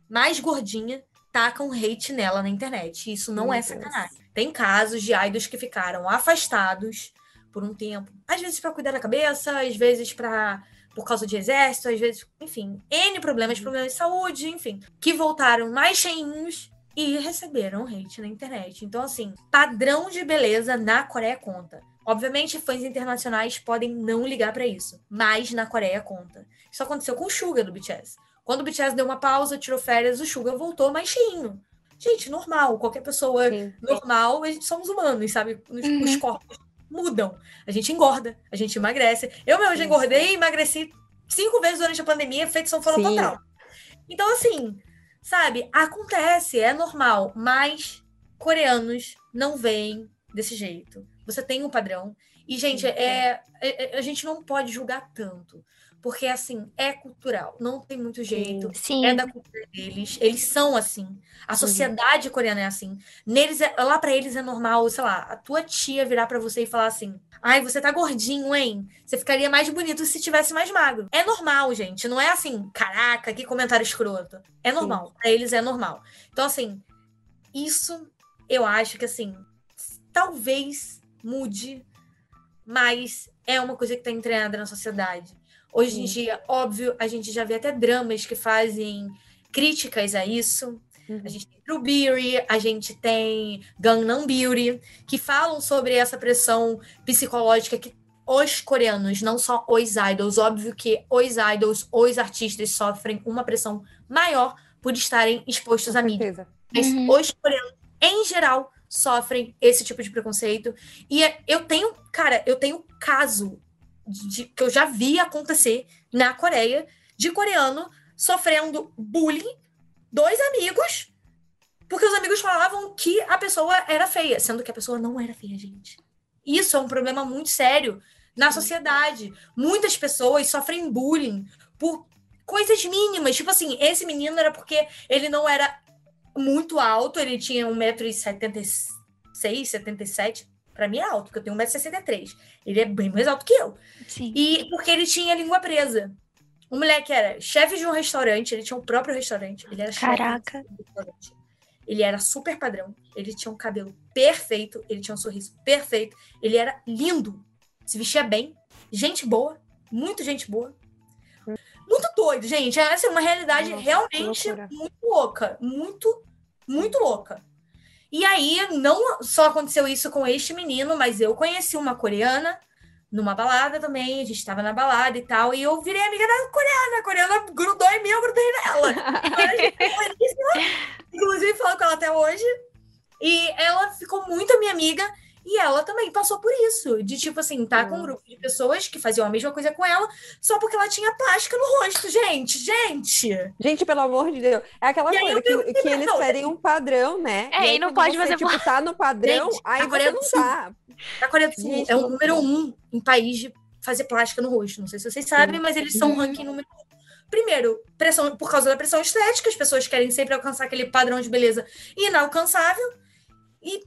mais gordinha, tacam hate nela na internet. Isso não Meu é sacanagem. Deus. Tem casos de idols que ficaram afastados por um tempo. Às vezes para cuidar da cabeça, às vezes para por causa de exército, às vezes, enfim, N problemas, uhum. problemas de saúde, enfim, que voltaram mais cheinhos e receberam hate na internet. Então, assim, padrão de beleza na Coreia conta. Obviamente, fãs internacionais podem não ligar para isso, mas na Coreia conta. Isso aconteceu com o Suga do BTS. Quando o BTS deu uma pausa, tirou férias, o Suga voltou mais cheinho. Gente, normal. Qualquer pessoa Sim. normal, a gente somos humanos, sabe? Os, uhum. os, corpos mudam. A gente engorda, a gente emagrece. Eu mesmo já engordei e emagreci cinco vezes durante a pandemia, feição fora total. Então, assim, Sabe? Acontece, é normal, mas coreanos não veem desse jeito. Você tem um padrão. E, gente, é, é, é a gente não pode julgar tanto. Porque, assim, é cultural. Não tem muito jeito. Sim. É da cultura deles. Eles são assim. A sociedade uhum. coreana é assim. Neles, é, lá para eles é normal, sei lá, a tua tia virar para você e falar assim: Ai, você tá gordinho, hein? Você ficaria mais bonito se tivesse mais magro. É normal, gente. Não é assim, caraca, que comentário escroto. É normal. Sim. Pra eles é normal. Então, assim, isso eu acho que, assim, talvez mude, mas é uma coisa que tá entranhada na sociedade. Hoje Sim. em dia, óbvio, a gente já vê até dramas que fazem críticas a isso. Uhum. A gente tem True Beauty, a gente tem Gangnam Beauty, que falam sobre essa pressão psicológica que os coreanos, não só os idols, óbvio que os idols, os artistas sofrem uma pressão maior por estarem expostos à mídia. Mas uhum. os coreanos, em geral, sofrem esse tipo de preconceito. E é, eu tenho, cara, eu tenho caso de- que eu já vi acontecer na Coreia, de coreano sofrendo bullying, dois amigos, porque os amigos falavam que a pessoa era feia, sendo que a pessoa não era feia, gente. Isso é um problema muito sério na sociedade. Muitas pessoas sofrem bullying por coisas mínimas. Tipo assim, esse menino era porque ele não era muito alto, ele tinha 1,76m, 77 Pra mim é alto, porque eu tenho 1,63m. Ele é bem mais alto que eu. Sim. E porque ele tinha língua presa. O moleque era chefe de um restaurante, ele tinha o próprio restaurante. Ele era chefe Caraca. de um restaurante. Ele era super padrão. Ele tinha um cabelo perfeito. Ele tinha um sorriso perfeito. Ele era lindo. Se vestia bem. Gente boa. Muito gente boa. Muito doido, gente. Essa é uma realidade Nossa, realmente muito louca. Muito, muito louca. E aí, não só aconteceu isso com este menino, mas eu conheci uma coreana numa balada também. A gente tava na balada e tal. E eu virei amiga da coreana. A coreana grudou em mim, eu grudei nela. Bueníssima. Inclusive, falo com ela até hoje. E ela ficou muito minha amiga. E ela também passou por isso. De, tipo assim, tá com um grupo de pessoas que faziam a mesma coisa com ela, só porque ela tinha plástica no rosto. Gente, gente! Gente, pelo amor de Deus. É aquela E aí coisa que, que eles não, pedem um padrão, né? É, aí e não quando pode fazer tipo, tá no padrão, Gente, aí a você Coreia não do Sul- dá. A Coreia do Sul Gente, é o número um em país de fazer plástica no rosto. Não sei se vocês sabem, mas eles são o Uhum. ranking número um. Primeiro, pressão, por causa da pressão estética, as pessoas querem sempre alcançar aquele padrão de beleza inalcançável. E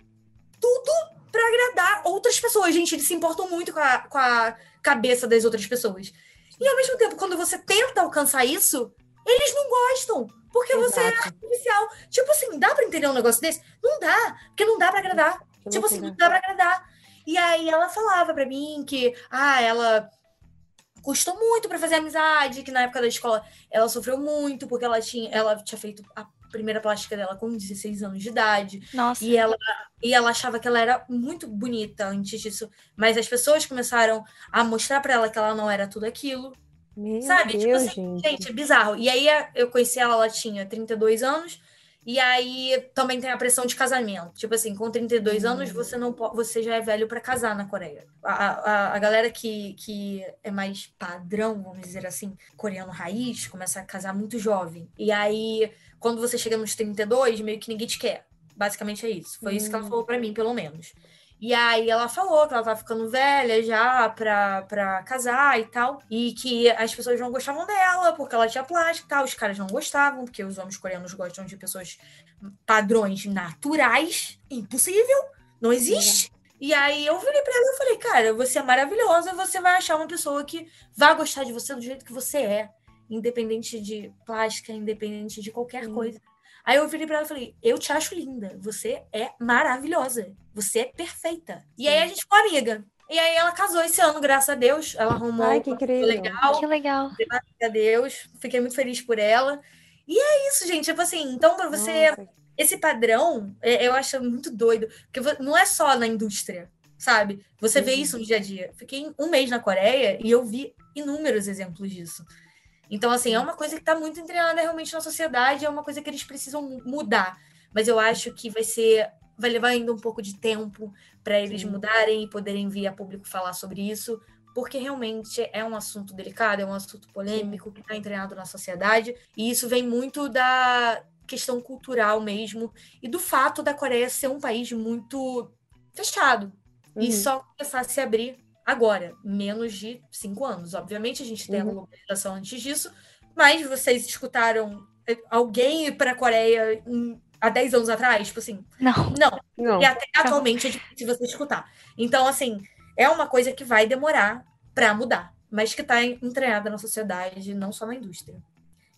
tudo pra agradar outras pessoas. Gente, eles se importam muito com a, com a cabeça das outras pessoas. E ao mesmo tempo, quando você tenta alcançar isso, eles não gostam. Porque você é Exato. artificial. Tipo assim, dá pra entender um negócio desse? Não dá. Porque não dá pra agradar. Que Tipo assim, não dá pra agradar. E aí ela falava pra mim que, ah, ela custou muito pra fazer amizade, que na época da escola ela sofreu muito, porque ela tinha, ela tinha feito a primeira plástica dela com 16 anos de idade. Nossa. E ela, e ela achava que ela era muito bonita antes disso. Mas as pessoas começaram a mostrar pra ela que ela não era tudo aquilo. Meu Sabe? Tipo Deus, assim, gente. Gente, é bizarro. E aí eu conheci ela, ela tinha 32 anos. E aí também tem a pressão de casamento. Tipo assim, com 32 Hum. anos você não pode, você já é velho pra casar na Coreia. A, a, a galera que, que é mais padrão, vamos dizer assim, coreano raiz, começa a casar muito jovem. E aí, quando você chega nos 32, meio que ninguém te quer. Basicamente é isso. Foi isso que ela Hum. falou pra mim, pelo menos. E aí ela falou que ela tava ficando velha já pra, pra casar e tal. E que as pessoas não gostavam dela, porque ela tinha plástica e tal. Os caras não gostavam, porque os homens coreanos gostam de pessoas padrões naturais. Impossível. Não existe. E aí eu virei pra ela e falei, cara, você é maravilhosa, você vai achar uma pessoa que vai gostar de você do jeito que você é. Independente de plástica, independente de qualquer Sim. coisa. Aí eu virei pra ela e falei, eu te acho linda, você é maravilhosa, você é perfeita. E aí a gente ficou amiga. E aí ela casou esse ano, graças a Deus. Ela arrumou Ai, que incrível. legal, Que legal. graças a Deus. Fiquei muito feliz por ela. E é isso, gente. Tipo assim, então pra você Nossa, esse padrão, é- eu acho muito doido, porque não é só na indústria, sabe? Você vê Uhum. isso no dia a dia. Fiquei um mês na Coreia e eu vi inúmeros exemplos disso. Então, assim, é uma coisa que está muito entranhada realmente na sociedade, é uma coisa que eles precisam mu- mudar. Mas eu acho que vai ser, vai levar ainda um pouco de tempo para eles Sim. mudarem e poderem vir a público falar sobre isso, porque realmente é um assunto delicado, é um assunto polêmico que está entranhado na sociedade, e isso vem muito da questão cultural mesmo e do fato da Coreia ser um país muito fechado e Uhum. só começar a se abrir agora, menos de cinco anos. Obviamente a gente tem a Uhum. globalização antes disso, mas vocês escutaram eh, alguém ir para a Coreia em- há 10 anos atrás? Tipo assim, Não. não. Não. E até atualmente é difícil você escutar. Então, assim, é uma coisa que vai demorar para mudar, mas que está entranhada na sociedade, não só na indústria.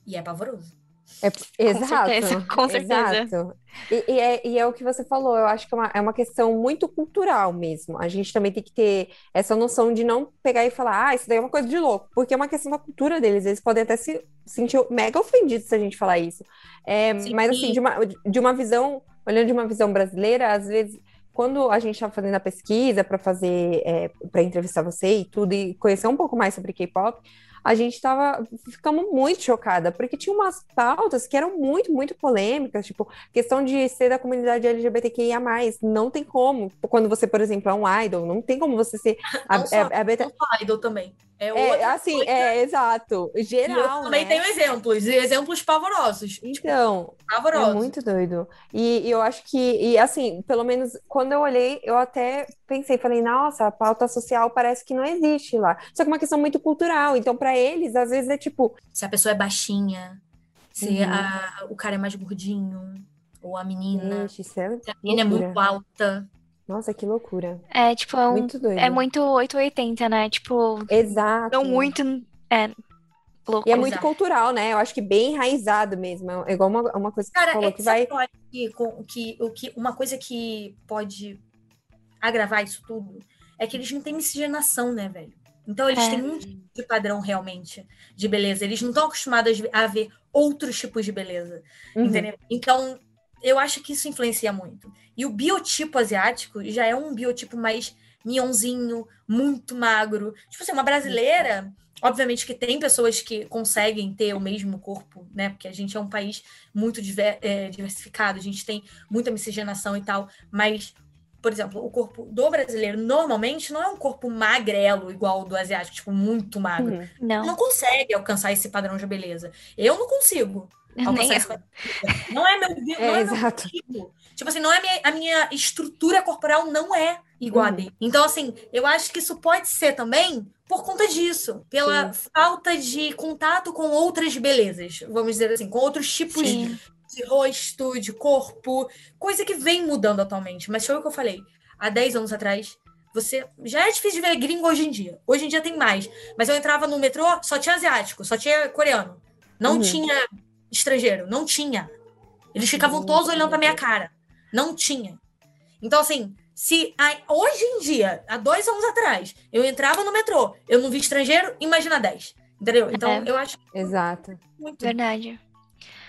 E é pavoroso. É, exato, certeza, com certeza. Exato. E, e é, e é o que você falou, eu acho que é uma, é uma questão muito cultural mesmo. A gente também tem que ter essa noção de não pegar e falar, ah, isso daí é uma coisa de louco, porque é uma questão da cultura deles. Eles podem até se sentir mega ofendidos se a gente falar isso. É, Sim. mas assim, de uma, de uma visão, olhando de uma visão brasileira, às vezes. Quando a gente estava fazendo a pesquisa para fazer, para entrevistar você e tudo, e conhecer um pouco mais sobre K-pop, a gente tava, ficamos muito chocada, porque tinha umas pautas que eram muito, muito polêmicas, tipo, questão de ser da comunidade LGBTQIA+, não tem como, quando você, por exemplo, é um idol, não tem como você ser... A, não só, a, a, a idol também. É, é assim, coisa. é, exato. Geral, eu também né? tenho exemplos, e exemplos pavorosos. Tipo, então, tipo, pavorosos. é muito doido. E, e, eu acho que, e assim, pelo menos quando eu olhei, eu até pensei, falei, nossa, a pauta social parece que não existe lá. Só que é uma questão muito cultural, então para eles, às vezes é tipo... Se a pessoa é baixinha, se uhum. a, o cara é mais gordinho, ou a menina, Gente, é se a menina é muito alta... Nossa, que loucura. É, tipo, é, um, muito doido. é muito 880, né? Tipo. Exato. Não muito. É, louco. E é muito cultural, né? Eu acho que bem enraizado mesmo. É igual uma, uma coisa que Cara, você falou é, que vai. Que, que, o que, uma coisa que pode agravar isso tudo é que eles não têm miscigenação, né, velho? Então eles é. têm um tipo de padrão realmente de beleza. Eles não estão acostumados a ver outros tipos de beleza. Uhum. Entendeu? Então, eu acho que isso influencia muito. E o biotipo asiático já é um biotipo mais mionzinho, muito magro. Tipo assim, uma brasileira, obviamente que tem pessoas que conseguem ter o mesmo corpo, né? Porque a gente é um país muito diver, é, diversificado, a gente tem muita miscigenação e tal, mas por exemplo, o corpo do brasileiro normalmente não é um corpo magrelo igual ao do asiático, tipo, muito magro. Uhum. Não. Não consegue alcançar esse padrão de beleza. Eu não consigo. Não é meu, não é, é meu tipo. Tipo assim, não é a minha, a minha estrutura corporal não é igual uhum. a dele. Então, assim, eu acho que isso pode ser também por conta disso, pela Sim. falta de contato com outras belezas, vamos dizer assim, com outros tipos Sim. de rosto, de corpo, coisa que vem mudando atualmente. Mas foi o que eu falei. Há 10 anos atrás, você já é difícil de ver gringo hoje em dia. Hoje em dia tem mais. Mas eu entrava no metrô, só tinha asiático, só tinha coreano. Não uhum. tinha estrangeiro. Não tinha. Eles ficavam todos olhando pra minha cara. Não tinha. Então, assim, se hoje em dia, há dois anos atrás, eu entrava no metrô, eu não vi estrangeiro, imagina 10. Entendeu? Então, é. eu acho. Exato. Muito. Verdade.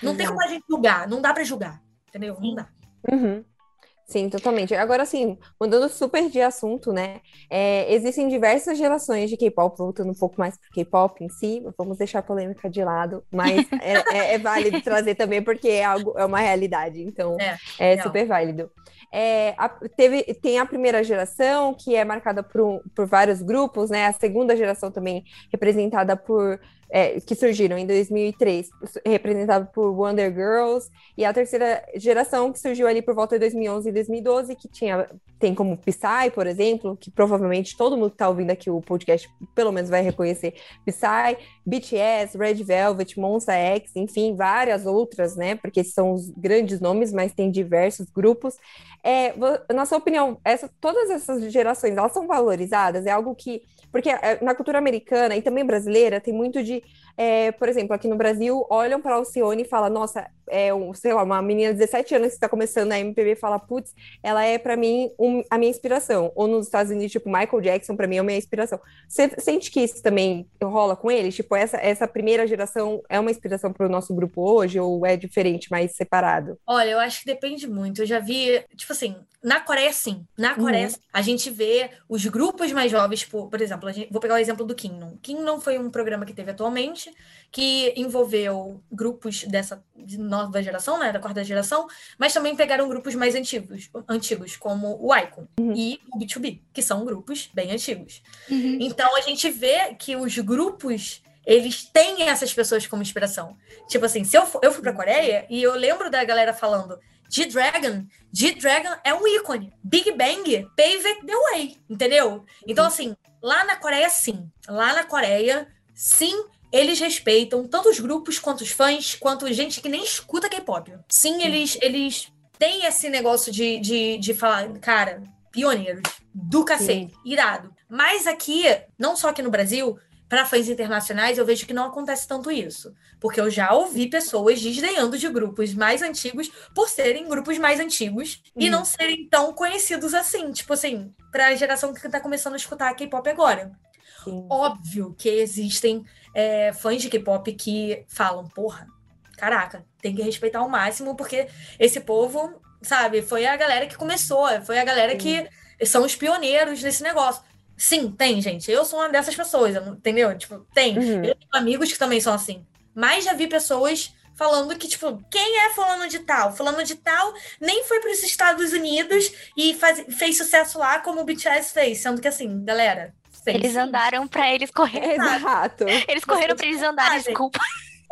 Não Exato. tem como a gente julgar, não dá para julgar. Entendeu? Não dá. Uhum. Sim, totalmente. Agora, sim, mudando super de assunto, né? É, existem diversas gerações de K-pop, voltando um pouco mais para K-pop em si, vamos deixar a polêmica de lado, mas é, é, é, válido trazer também porque é algo, é uma realidade, então é, é super válido. É, a, teve, tem a primeira geração, que é marcada por, por vários grupos, né? A segunda geração também representada por é, que surgiram em 2003, representado por Wonder Girls, e a terceira geração que surgiu ali por volta de 2011 e 2012, que tinha tem como Psy, por exemplo, que provavelmente todo mundo que está ouvindo aqui o podcast pelo menos vai reconhecer Psy, BTS, Red Velvet, Monsta X, enfim, várias outras, né? Porque são os grandes nomes, mas tem diversos grupos. É, na sua opinião, essa, todas essas gerações, elas são valorizadas? É algo que porque é, na cultura americana e também brasileira tem muito de, é, por exemplo, aqui no Brasil, olham para Alcione e falam, nossa, é um, sei lá, uma menina de 17 anos que está começando na MPB fala, putz, ela é para mim um, a minha inspiração. Ou nos Estados Unidos, tipo, Michael Jackson para mim é a minha inspiração. Você sente que isso também rola com eles? Tipo, essa, essa primeira geração é uma inspiração para o nosso grupo hoje ou é diferente, mais separado? Olha, eu acho que depende muito. Eu já vi, tipo assim, na Coreia, sim. Na Coreia, uhum. a gente vê os grupos mais jovens, tipo, por exemplo, gente, vou pegar o exemplo do Kingdom. Kingdom foi um programa que teve atualmente, que envolveu grupos dessa de nova geração, né, da quarta geração, mas também pegaram grupos mais antigos, antigos como o Icon uhum. e o B2B, que são grupos bem antigos. Uhum. Então, a gente vê que os grupos eles têm essas pessoas como inspiração. Tipo assim, se eu, eu fui pra Coreia e eu lembro da galera falando G-Dragon. G-Dragon é um ícone. Big Bang paved the way, entendeu? Então, assim, lá na Coreia, sim. Lá na Coreia, sim, eles respeitam tanto os grupos quanto os fãs, quanto gente que nem escuta K-pop. Sim, eles, eles têm esse negócio de, de, de falar, cara, pioneiros, do cacete, sim. irado. Mas aqui, não só aqui no Brasil, para fãs internacionais, eu vejo que não acontece tanto isso. Porque eu já ouvi pessoas desdenhando de grupos mais antigos por serem grupos mais antigos uhum. e não serem tão conhecidos assim. Tipo assim, para a geração que está começando a escutar K-pop agora. Sim. Óbvio que existem é, fãs de K-pop que falam, porra, caraca, tem que respeitar ao máximo, porque esse povo, sabe, foi a galera que começou, foi a galera Sim. que são os pioneiros nesse negócio. Sim, tem, gente. Eu sou uma dessas pessoas, entendeu? Tipo, tem. Uhum. Eu tenho amigos que também são assim. Mas já vi pessoas falando que, tipo, quem é fulano de tal? Fulano de tal nem foi para os Estados Unidos e faz, fez sucesso lá como o BTS fez. Sendo que, assim, galera... Eles andaram para eles correrem. Exato. Eles correram para eles andarem, desculpa.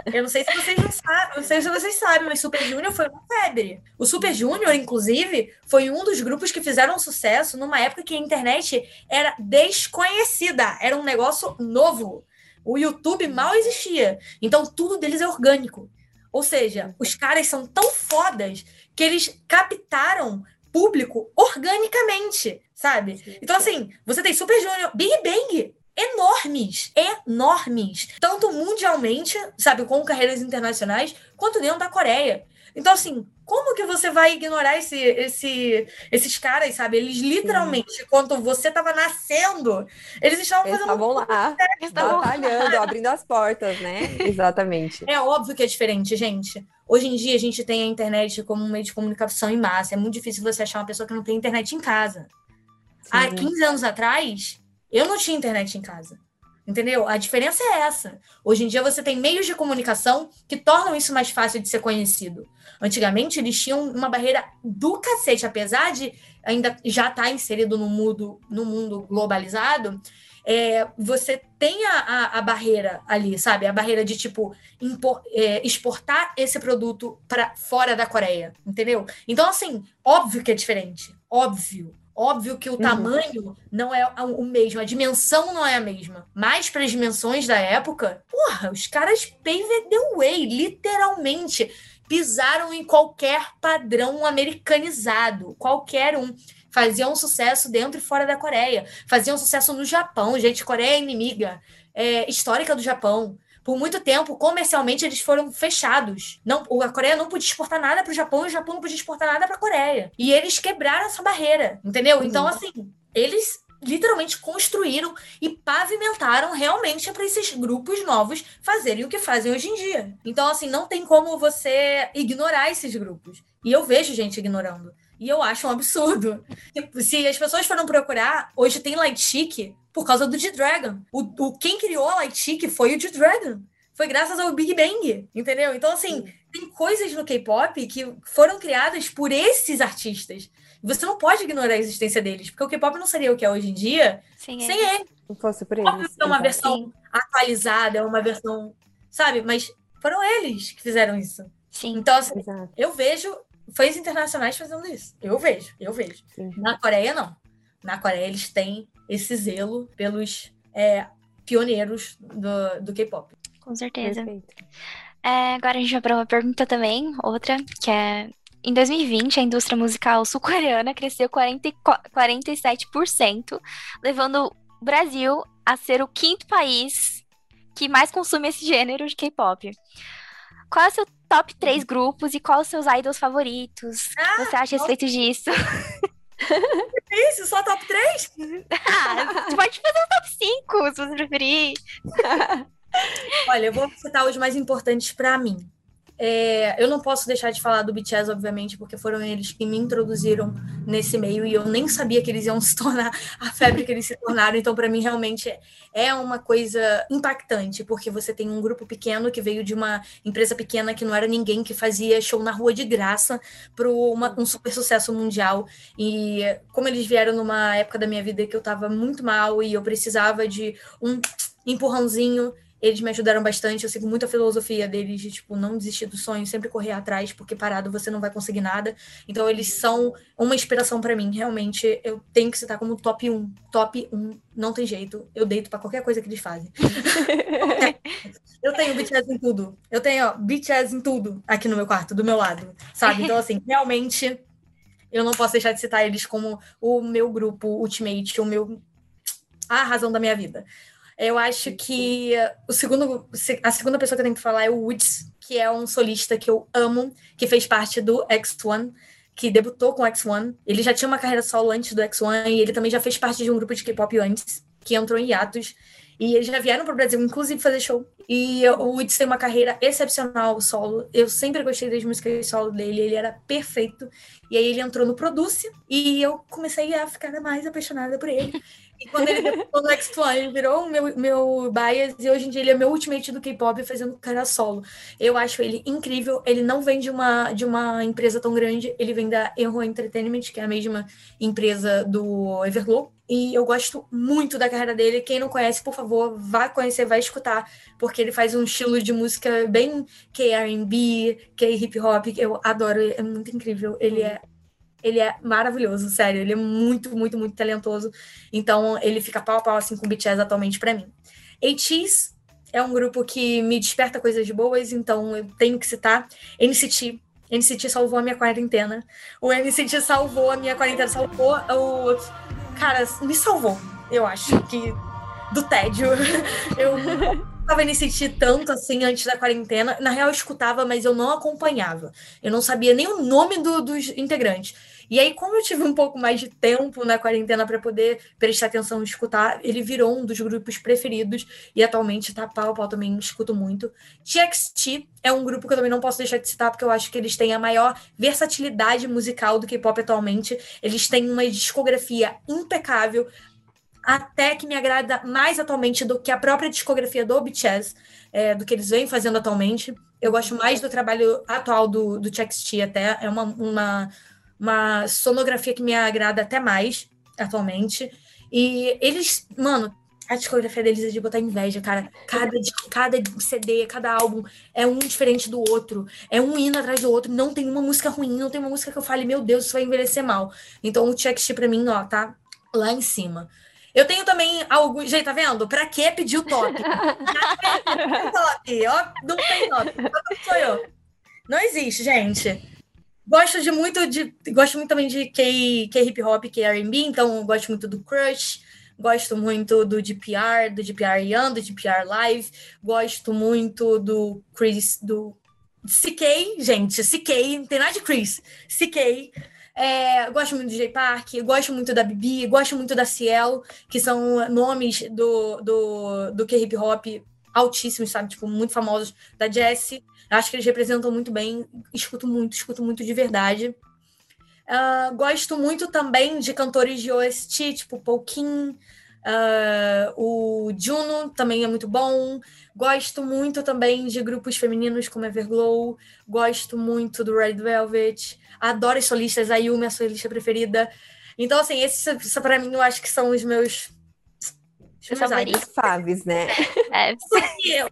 Eu não sei se vocês não sabem, não sei se vocês sabem, mas Super Junior foi uma febre. O Super Junior, inclusive, foi um dos grupos que fizeram sucesso numa época que a internet era desconhecida, era um negócio novo. O YouTube mal existia. Então tudo deles é orgânico. Ou seja, os caras são tão fodas que eles captaram público organicamente, sabe? Então, assim, você tem Super Junior, Big Bang, enormes, enormes, tanto mundialmente, sabe, com carreiras internacionais, quanto dentro da Coreia. Então, assim, como que você vai ignorar esse, esse, esses caras, sabe? Eles literalmente, Sim. quando você estava nascendo, eles estavam eles fazendo. Estavam lá, batalhando, abrindo as portas, né? Exatamente. É óbvio que é diferente, gente. Hoje em dia, a gente tem a internet como um meio de comunicação em massa. É muito difícil você achar uma pessoa que não tem internet em casa. Há 15 anos atrás, eu não tinha internet em casa. Entendeu? A diferença é essa. Hoje em dia você tem meios de comunicação que tornam isso mais fácil de ser conhecido. Antigamente eles tinham uma barreira do cacete, apesar de ainda já estar tá inserido no mundo, no mundo globalizado. É, você tem a, a, a, barreira ali, sabe? A barreira de, tipo, impor, é, exportar esse produto para fora da Coreia, entendeu? Então, assim, óbvio que é diferente. Óbvio. Óbvio que o uhum. tamanho não é o mesmo, a dimensão não é a mesma. Mas para as dimensões da época, porra, os caras paved the way, literalmente. Pisaram em qualquer padrão americanizado, qualquer um. Faziam sucesso dentro e fora da Coreia. Faziam sucesso no Japão, gente. Coreia é inimiga é, histórica do Japão por muito tempo, comercialmente, eles foram fechados. Não, a Coreia não podia exportar nada para o Japão e o Japão não podia exportar nada para a Coreia. E eles quebraram essa barreira, entendeu? Então, assim, eles literalmente construíram e pavimentaram realmente para esses grupos novos fazerem o que fazem hoje em dia. Então, assim, não tem como você ignorar esses grupos. E eu vejo gente ignorando. E eu acho um absurdo. Tipo, se as pessoas foram procurar, hoje tem Light Chic por causa do G-Dragon. O, o, quem criou a Light Chic foi o G-Dragon. Foi graças ao Big Bang, entendeu? Então, assim, Sim. tem coisas no K-pop que foram criadas por esses artistas. Você não pode ignorar a existência deles, porque o K-pop não seria o que é hoje em dia Sim, sem é. ele. Não fosse por eles. É uma versão Sim. atualizada, é uma versão, sabe? Mas foram eles que fizeram isso. Sim. Então, assim, eu vejo fãs internacionais fazendo isso. Eu vejo, eu vejo. Sim. Na Coreia, não. Na Coreia, eles têm esse zelo pelos é, pioneiros do, do K-pop. Com certeza. É, agora a gente vai para uma pergunta também, outra, que é. Em 2020, a indústria musical sul-coreana cresceu 40, 47%, levando o Brasil a ser o quinto país que mais consome esse gênero de K-pop. Qual é o seu top 3 grupos e quais os seus idols favoritos? Ah, você acha a respeito disso? Isso, só top 3? ah, você pode fazer um top 5, se você preferir. Olha, eu vou citar os mais importantes para mim. É, eu não posso deixar de falar do BTS, obviamente, porque foram eles que me introduziram nesse meio e eu nem sabia que eles iam se tornar a febre que eles se tornaram. Então, para mim, realmente é uma coisa impactante, porque você tem um grupo pequeno que veio de uma empresa pequena que não era ninguém, que fazia show na rua de graça para um super sucesso mundial. E como eles vieram numa época da minha vida que eu estava muito mal e eu precisava de um empurrãozinho eles me ajudaram bastante. Eu sigo muito a filosofia deles de, tipo, não desistir do sonho, sempre correr atrás, porque parado você não vai conseguir nada. Então, eles são uma inspiração para mim. Realmente, eu tenho que citar como top 1. Top 1, não tem jeito. Eu deito para qualquer coisa que eles fazem. eu tenho BTS em tudo. Eu tenho, ó, BTS em tudo aqui no meu quarto, do meu lado, sabe? Então, assim, realmente, eu não posso deixar de citar eles como o meu grupo Ultimate, o meu. a razão da minha vida. Eu acho que o segundo, a segunda pessoa que eu tenho que falar é o Woods, que é um solista que eu amo, que fez parte do X1, que debutou com o X1. Ele já tinha uma carreira solo antes do X1 e ele também já fez parte de um grupo de K-pop antes, que entrou em hiatus. E eles já vieram para o Brasil, inclusive, fazer show. E o Woods tem uma carreira excepcional solo. Eu sempre gostei das músicas solo dele, ele era perfeito. E aí ele entrou no Produce e eu comecei a ficar mais apaixonada por ele. E quando ele virou no X1, ele virou o meu, meu bias e hoje em dia ele é meu ultimate do K-pop fazendo carreira solo. Eu acho ele incrível. Ele não vem de uma, de uma empresa tão grande, ele vem da Erro Entertainment, que é a mesma empresa do Everglow. E eu gosto muito da carreira dele. Quem não conhece, por favor, vá conhecer, vai escutar, porque ele faz um estilo de música bem K-R&B, K-hip hop. Eu adoro, é muito incrível. Ele é ele é maravilhoso, sério. Ele é muito, muito, muito talentoso. Então, ele fica pau a pau assim com o BTS atualmente para mim. ATEEZ é um grupo que me desperta coisas boas, então eu tenho que citar. NCT. NCT salvou a minha quarentena. O NCT salvou a minha quarentena, salvou o. Cara, me salvou, eu acho, que do tédio. Eu escutava NCT tanto assim antes da quarentena. Na real, eu escutava, mas eu não acompanhava. Eu não sabia nem o nome do, dos integrantes. E aí, como eu tive um pouco mais de tempo na quarentena para poder prestar atenção e escutar, ele virou um dos grupos preferidos e atualmente tá pau a pau também escuto muito. TXT é um grupo que eu também não posso deixar de citar porque eu acho que eles têm a maior versatilidade musical do K-pop atualmente. Eles têm uma discografia impecável, até que me agrada mais atualmente do que a própria discografia do BTS, é, do que eles vêm fazendo atualmente. Eu gosto mais do trabalho atual do, do TXT até, é uma, uma, uma sonografia que me agrada até mais atualmente. E eles, mano, a discografia deles é de botar inveja, cara. Cada, cada CD, cada álbum é um diferente do outro. É um hino atrás do outro. Não tem uma música ruim, não tem uma música que eu fale, meu Deus, isso vai envelhecer mal. Então o TXT pra mim, ó, tá lá em cima. Eu tenho também alguns. Gente, tá vendo? Pra que pedir o top? top, ó. Não tem top. Sou eu. Não existe, gente. Gosto de muito de. Gosto muito também de K, K hip hop, K RB, então gosto muito do Crush. Gosto muito do DPR, do DPR Young, do DPR Live. Gosto muito do Chris, do CK, gente, CK, não tem nada de Chris. CK. É, gosto muito do J Park, gosto muito da Bibi, gosto muito da Cielo, que são nomes do, do, do K-hip hop altíssimos, sabe? Tipo, muito famosos da Jessie. Acho que eles representam muito bem. Escuto muito, escuto muito de verdade. Uh, gosto muito também de cantores de OST, tipo Kim, uh, o Juno também é muito bom. Gosto muito também de grupos femininos como Everglow. Gosto muito do Red Velvet. Adoro as solistas, a Yumi é a solista preferida. Então, assim, esses, para mim, eu acho que são os meus. Os favoritos. Faves, né? É. Eu,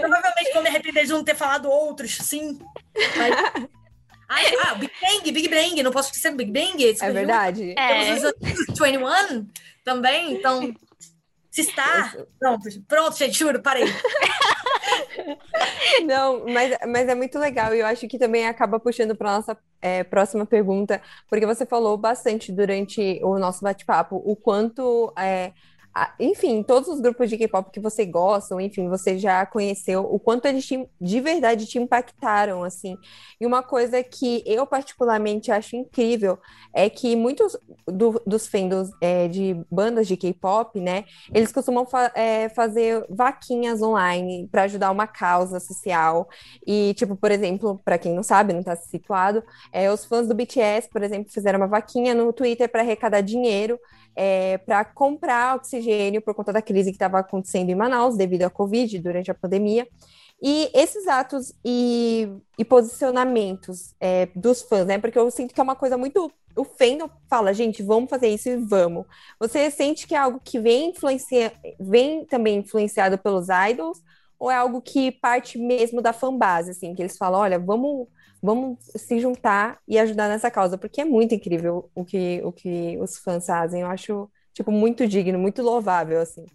provavelmente vou me arrepender de não ter falado outros, sim. Mas... Ah, ah, Big Bang, Big Bang, não posso esquecer do Big Bang. É verdade. Temos os 21 também, então se está. Pronto, pronto, gente, juro, parei. Não, mas, mas é muito legal e eu acho que também acaba puxando para nossa é, próxima pergunta, porque você falou bastante durante o nosso bate-papo o quanto é, enfim, todos os grupos de K-pop que você gosta, enfim, você já conheceu, o quanto eles te, de verdade te impactaram, assim. E uma coisa que eu particularmente acho incrível é que muitos do, dos fandoms é, de bandas de K-pop, né, eles costumam fa é, fazer vaquinhas online para ajudar uma causa social. E, tipo, por exemplo, para quem não sabe, não está situado, é, os fãs do BTS, por exemplo, fizeram uma vaquinha no Twitter para arrecadar dinheiro é, para comprar oxigênio por conta da crise que estava acontecendo em Manaus devido à Covid durante a pandemia. E esses atos e, e posicionamentos é, dos fãs, né? Porque eu sinto que é uma coisa muito. O fandom fala, gente, vamos fazer isso e vamos. Você sente que é algo que vem, influencia, vem também influenciado pelos idols? Ou é algo que parte mesmo da fanbase, assim, que eles falam, olha, vamos vamos se juntar e ajudar nessa causa, porque é muito incrível o que, o que os fãs fazem. Eu acho, tipo, muito digno, muito louvável, assim.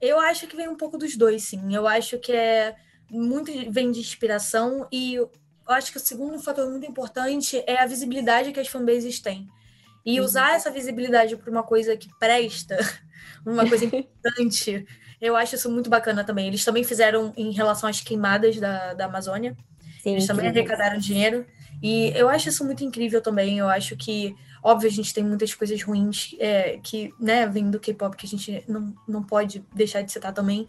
Eu acho que vem um pouco dos dois, sim. Eu acho que é muito vem de inspiração e eu acho que o segundo fator muito importante é a visibilidade que as fanbases têm. E uhum. usar essa visibilidade para uma coisa que presta, uma coisa importante, eu acho isso muito bacana também. Eles também fizeram em relação às queimadas da, da Amazônia. Sim, Eles também arrecadaram dinheiro. E eu acho isso muito incrível também. Eu acho que, óbvio, a gente tem muitas coisas ruins é, que, né, vem do K-pop que a gente não, não pode deixar de citar também.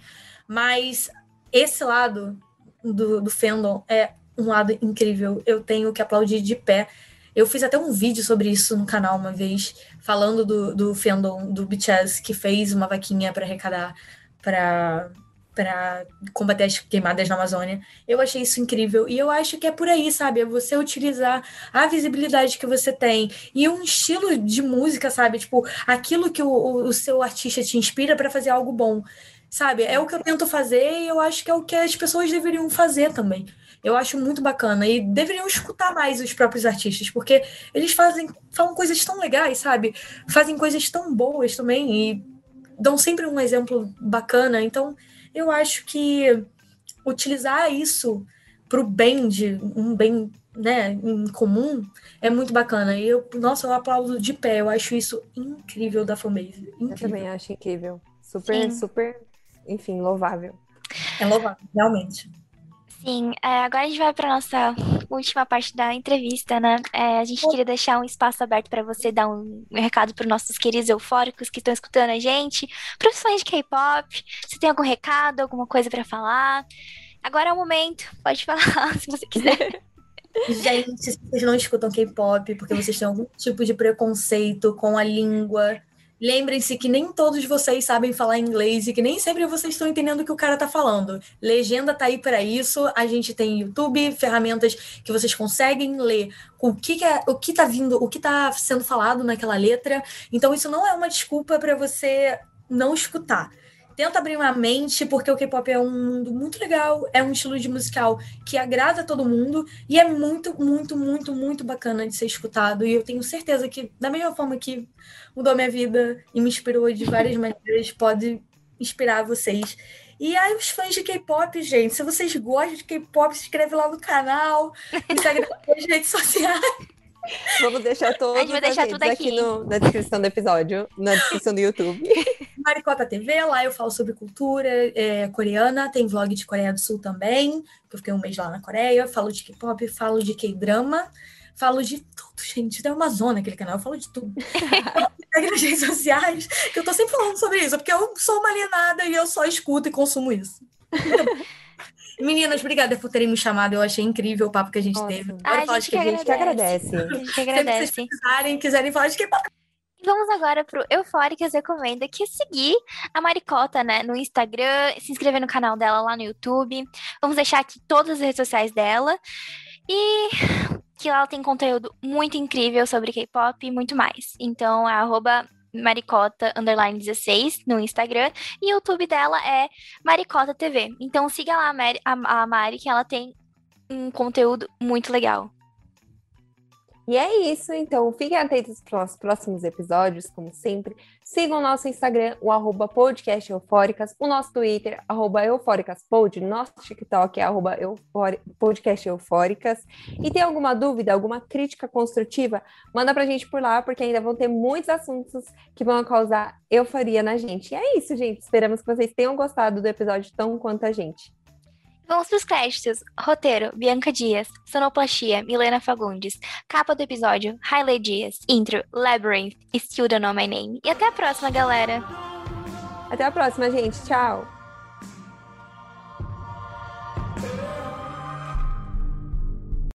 Mas esse lado do, do fandom é um lado incrível. Eu tenho que aplaudir de pé. Eu fiz até um vídeo sobre isso no canal uma vez, falando do, do fandom do BTS, que fez uma vaquinha para arrecadar para para combater as queimadas na Amazônia. Eu achei isso incrível e eu acho que é por aí, sabe? É você utilizar a visibilidade que você tem e um estilo de música, sabe? Tipo, aquilo que o, o seu artista te inspira para fazer algo bom, sabe? É o que eu tento fazer e eu acho que é o que as pessoas deveriam fazer também. Eu acho muito bacana e deveriam escutar mais os próprios artistas, porque eles fazem falam coisas tão legais, sabe? Fazem coisas tão boas também e dão sempre um exemplo bacana. Então, eu acho que utilizar isso para o bem de um bem né, em comum é muito bacana. E eu, nossa, eu aplaudo de pé. Eu acho isso incrível da fanbase. Incrível. Eu também acho incrível. Super, Sim. super, enfim, louvável. É louvável, realmente. Sim, é, agora a gente vai para nossa última parte da entrevista, né? É, a gente queria deixar um espaço aberto para você dar um recado para os nossos queridos eufóricos que estão escutando a gente, fãs de K-pop. Se tem algum recado, alguma coisa para falar, agora é o momento. Pode falar se você quiser. Gente, se vocês não escutam K-pop porque vocês têm algum tipo de preconceito com a língua, Lembrem-se que nem todos vocês sabem falar inglês e que nem sempre vocês estão entendendo o que o cara tá falando. Legenda tá aí para isso. A gente tem YouTube, ferramentas que vocês conseguem ler o que, que é, o que tá vindo, o que tá sendo falado naquela letra. Então isso não é uma desculpa para você não escutar tenta abrir uma mente, porque o K-pop é um mundo muito legal, é um estilo de musical que agrada todo mundo e é muito, muito, muito, muito bacana de ser escutado. E eu tenho certeza que, da mesma forma que mudou minha vida e me inspirou de várias maneiras, pode inspirar vocês. E aí, os fãs de K-pop, gente, se vocês gostam de K-pop, se inscreve lá no canal, me segue nas redes sociais. Vamos deixar todos vai deixar tudo aqui, aqui no, na descrição do episódio, na descrição do YouTube. Maricota TV, lá eu falo sobre cultura é, coreana, tem vlog de Coreia do Sul também, que eu fiquei um mês lá na Coreia, falo de K-pop, falo de K-drama, falo de tudo, gente. Tem uma zona aquele canal, eu falo de tudo. Segue nas redes sociais, que eu tô sempre falando sobre isso, porque eu sou uma alienada e eu só escuto e consumo isso. Meninas, obrigada por terem me chamado. Eu achei incrível o papo que a gente Nossa. teve. Ah, a gente, que, a gente que agradece. A gente que agradece. Se vocês quiserem, quiserem falar de que Vamos agora pro Eufóricas Recomenda, que é seguir a Maricota, né, no Instagram, se inscrever no canal dela lá no YouTube. Vamos deixar aqui todas as redes sociais dela. E que ela tem conteúdo muito incrível sobre K-pop e muito mais. Então, é arroba maricota underline 16 no Instagram e o YouTube dela é Maricota TV. Então siga lá a Mari, a, a Mari que ela tem um conteúdo muito legal. E é isso, então fiquem atentos para os próximos episódios, como sempre. Sigam o nosso Instagram, o arroba podcast eufóricas, o nosso Twitter, arroba eufóricaspod, nosso TikTok é arroba podcast eufóricas. E tem alguma dúvida, alguma crítica construtiva, manda para a gente por lá, porque ainda vão ter muitos assuntos que vão causar euforia na gente. E é isso, gente. Esperamos que vocês tenham gostado do episódio tão quanto a gente. Vamos para os créditos. Roteiro: Bianca Dias. Sonoplastia: Milena Fagundes. Capa do episódio: Hailey Dias. Intro: Labyrinth. Still Don't Know My Name. E até a próxima, galera. Até a próxima, gente. Tchau.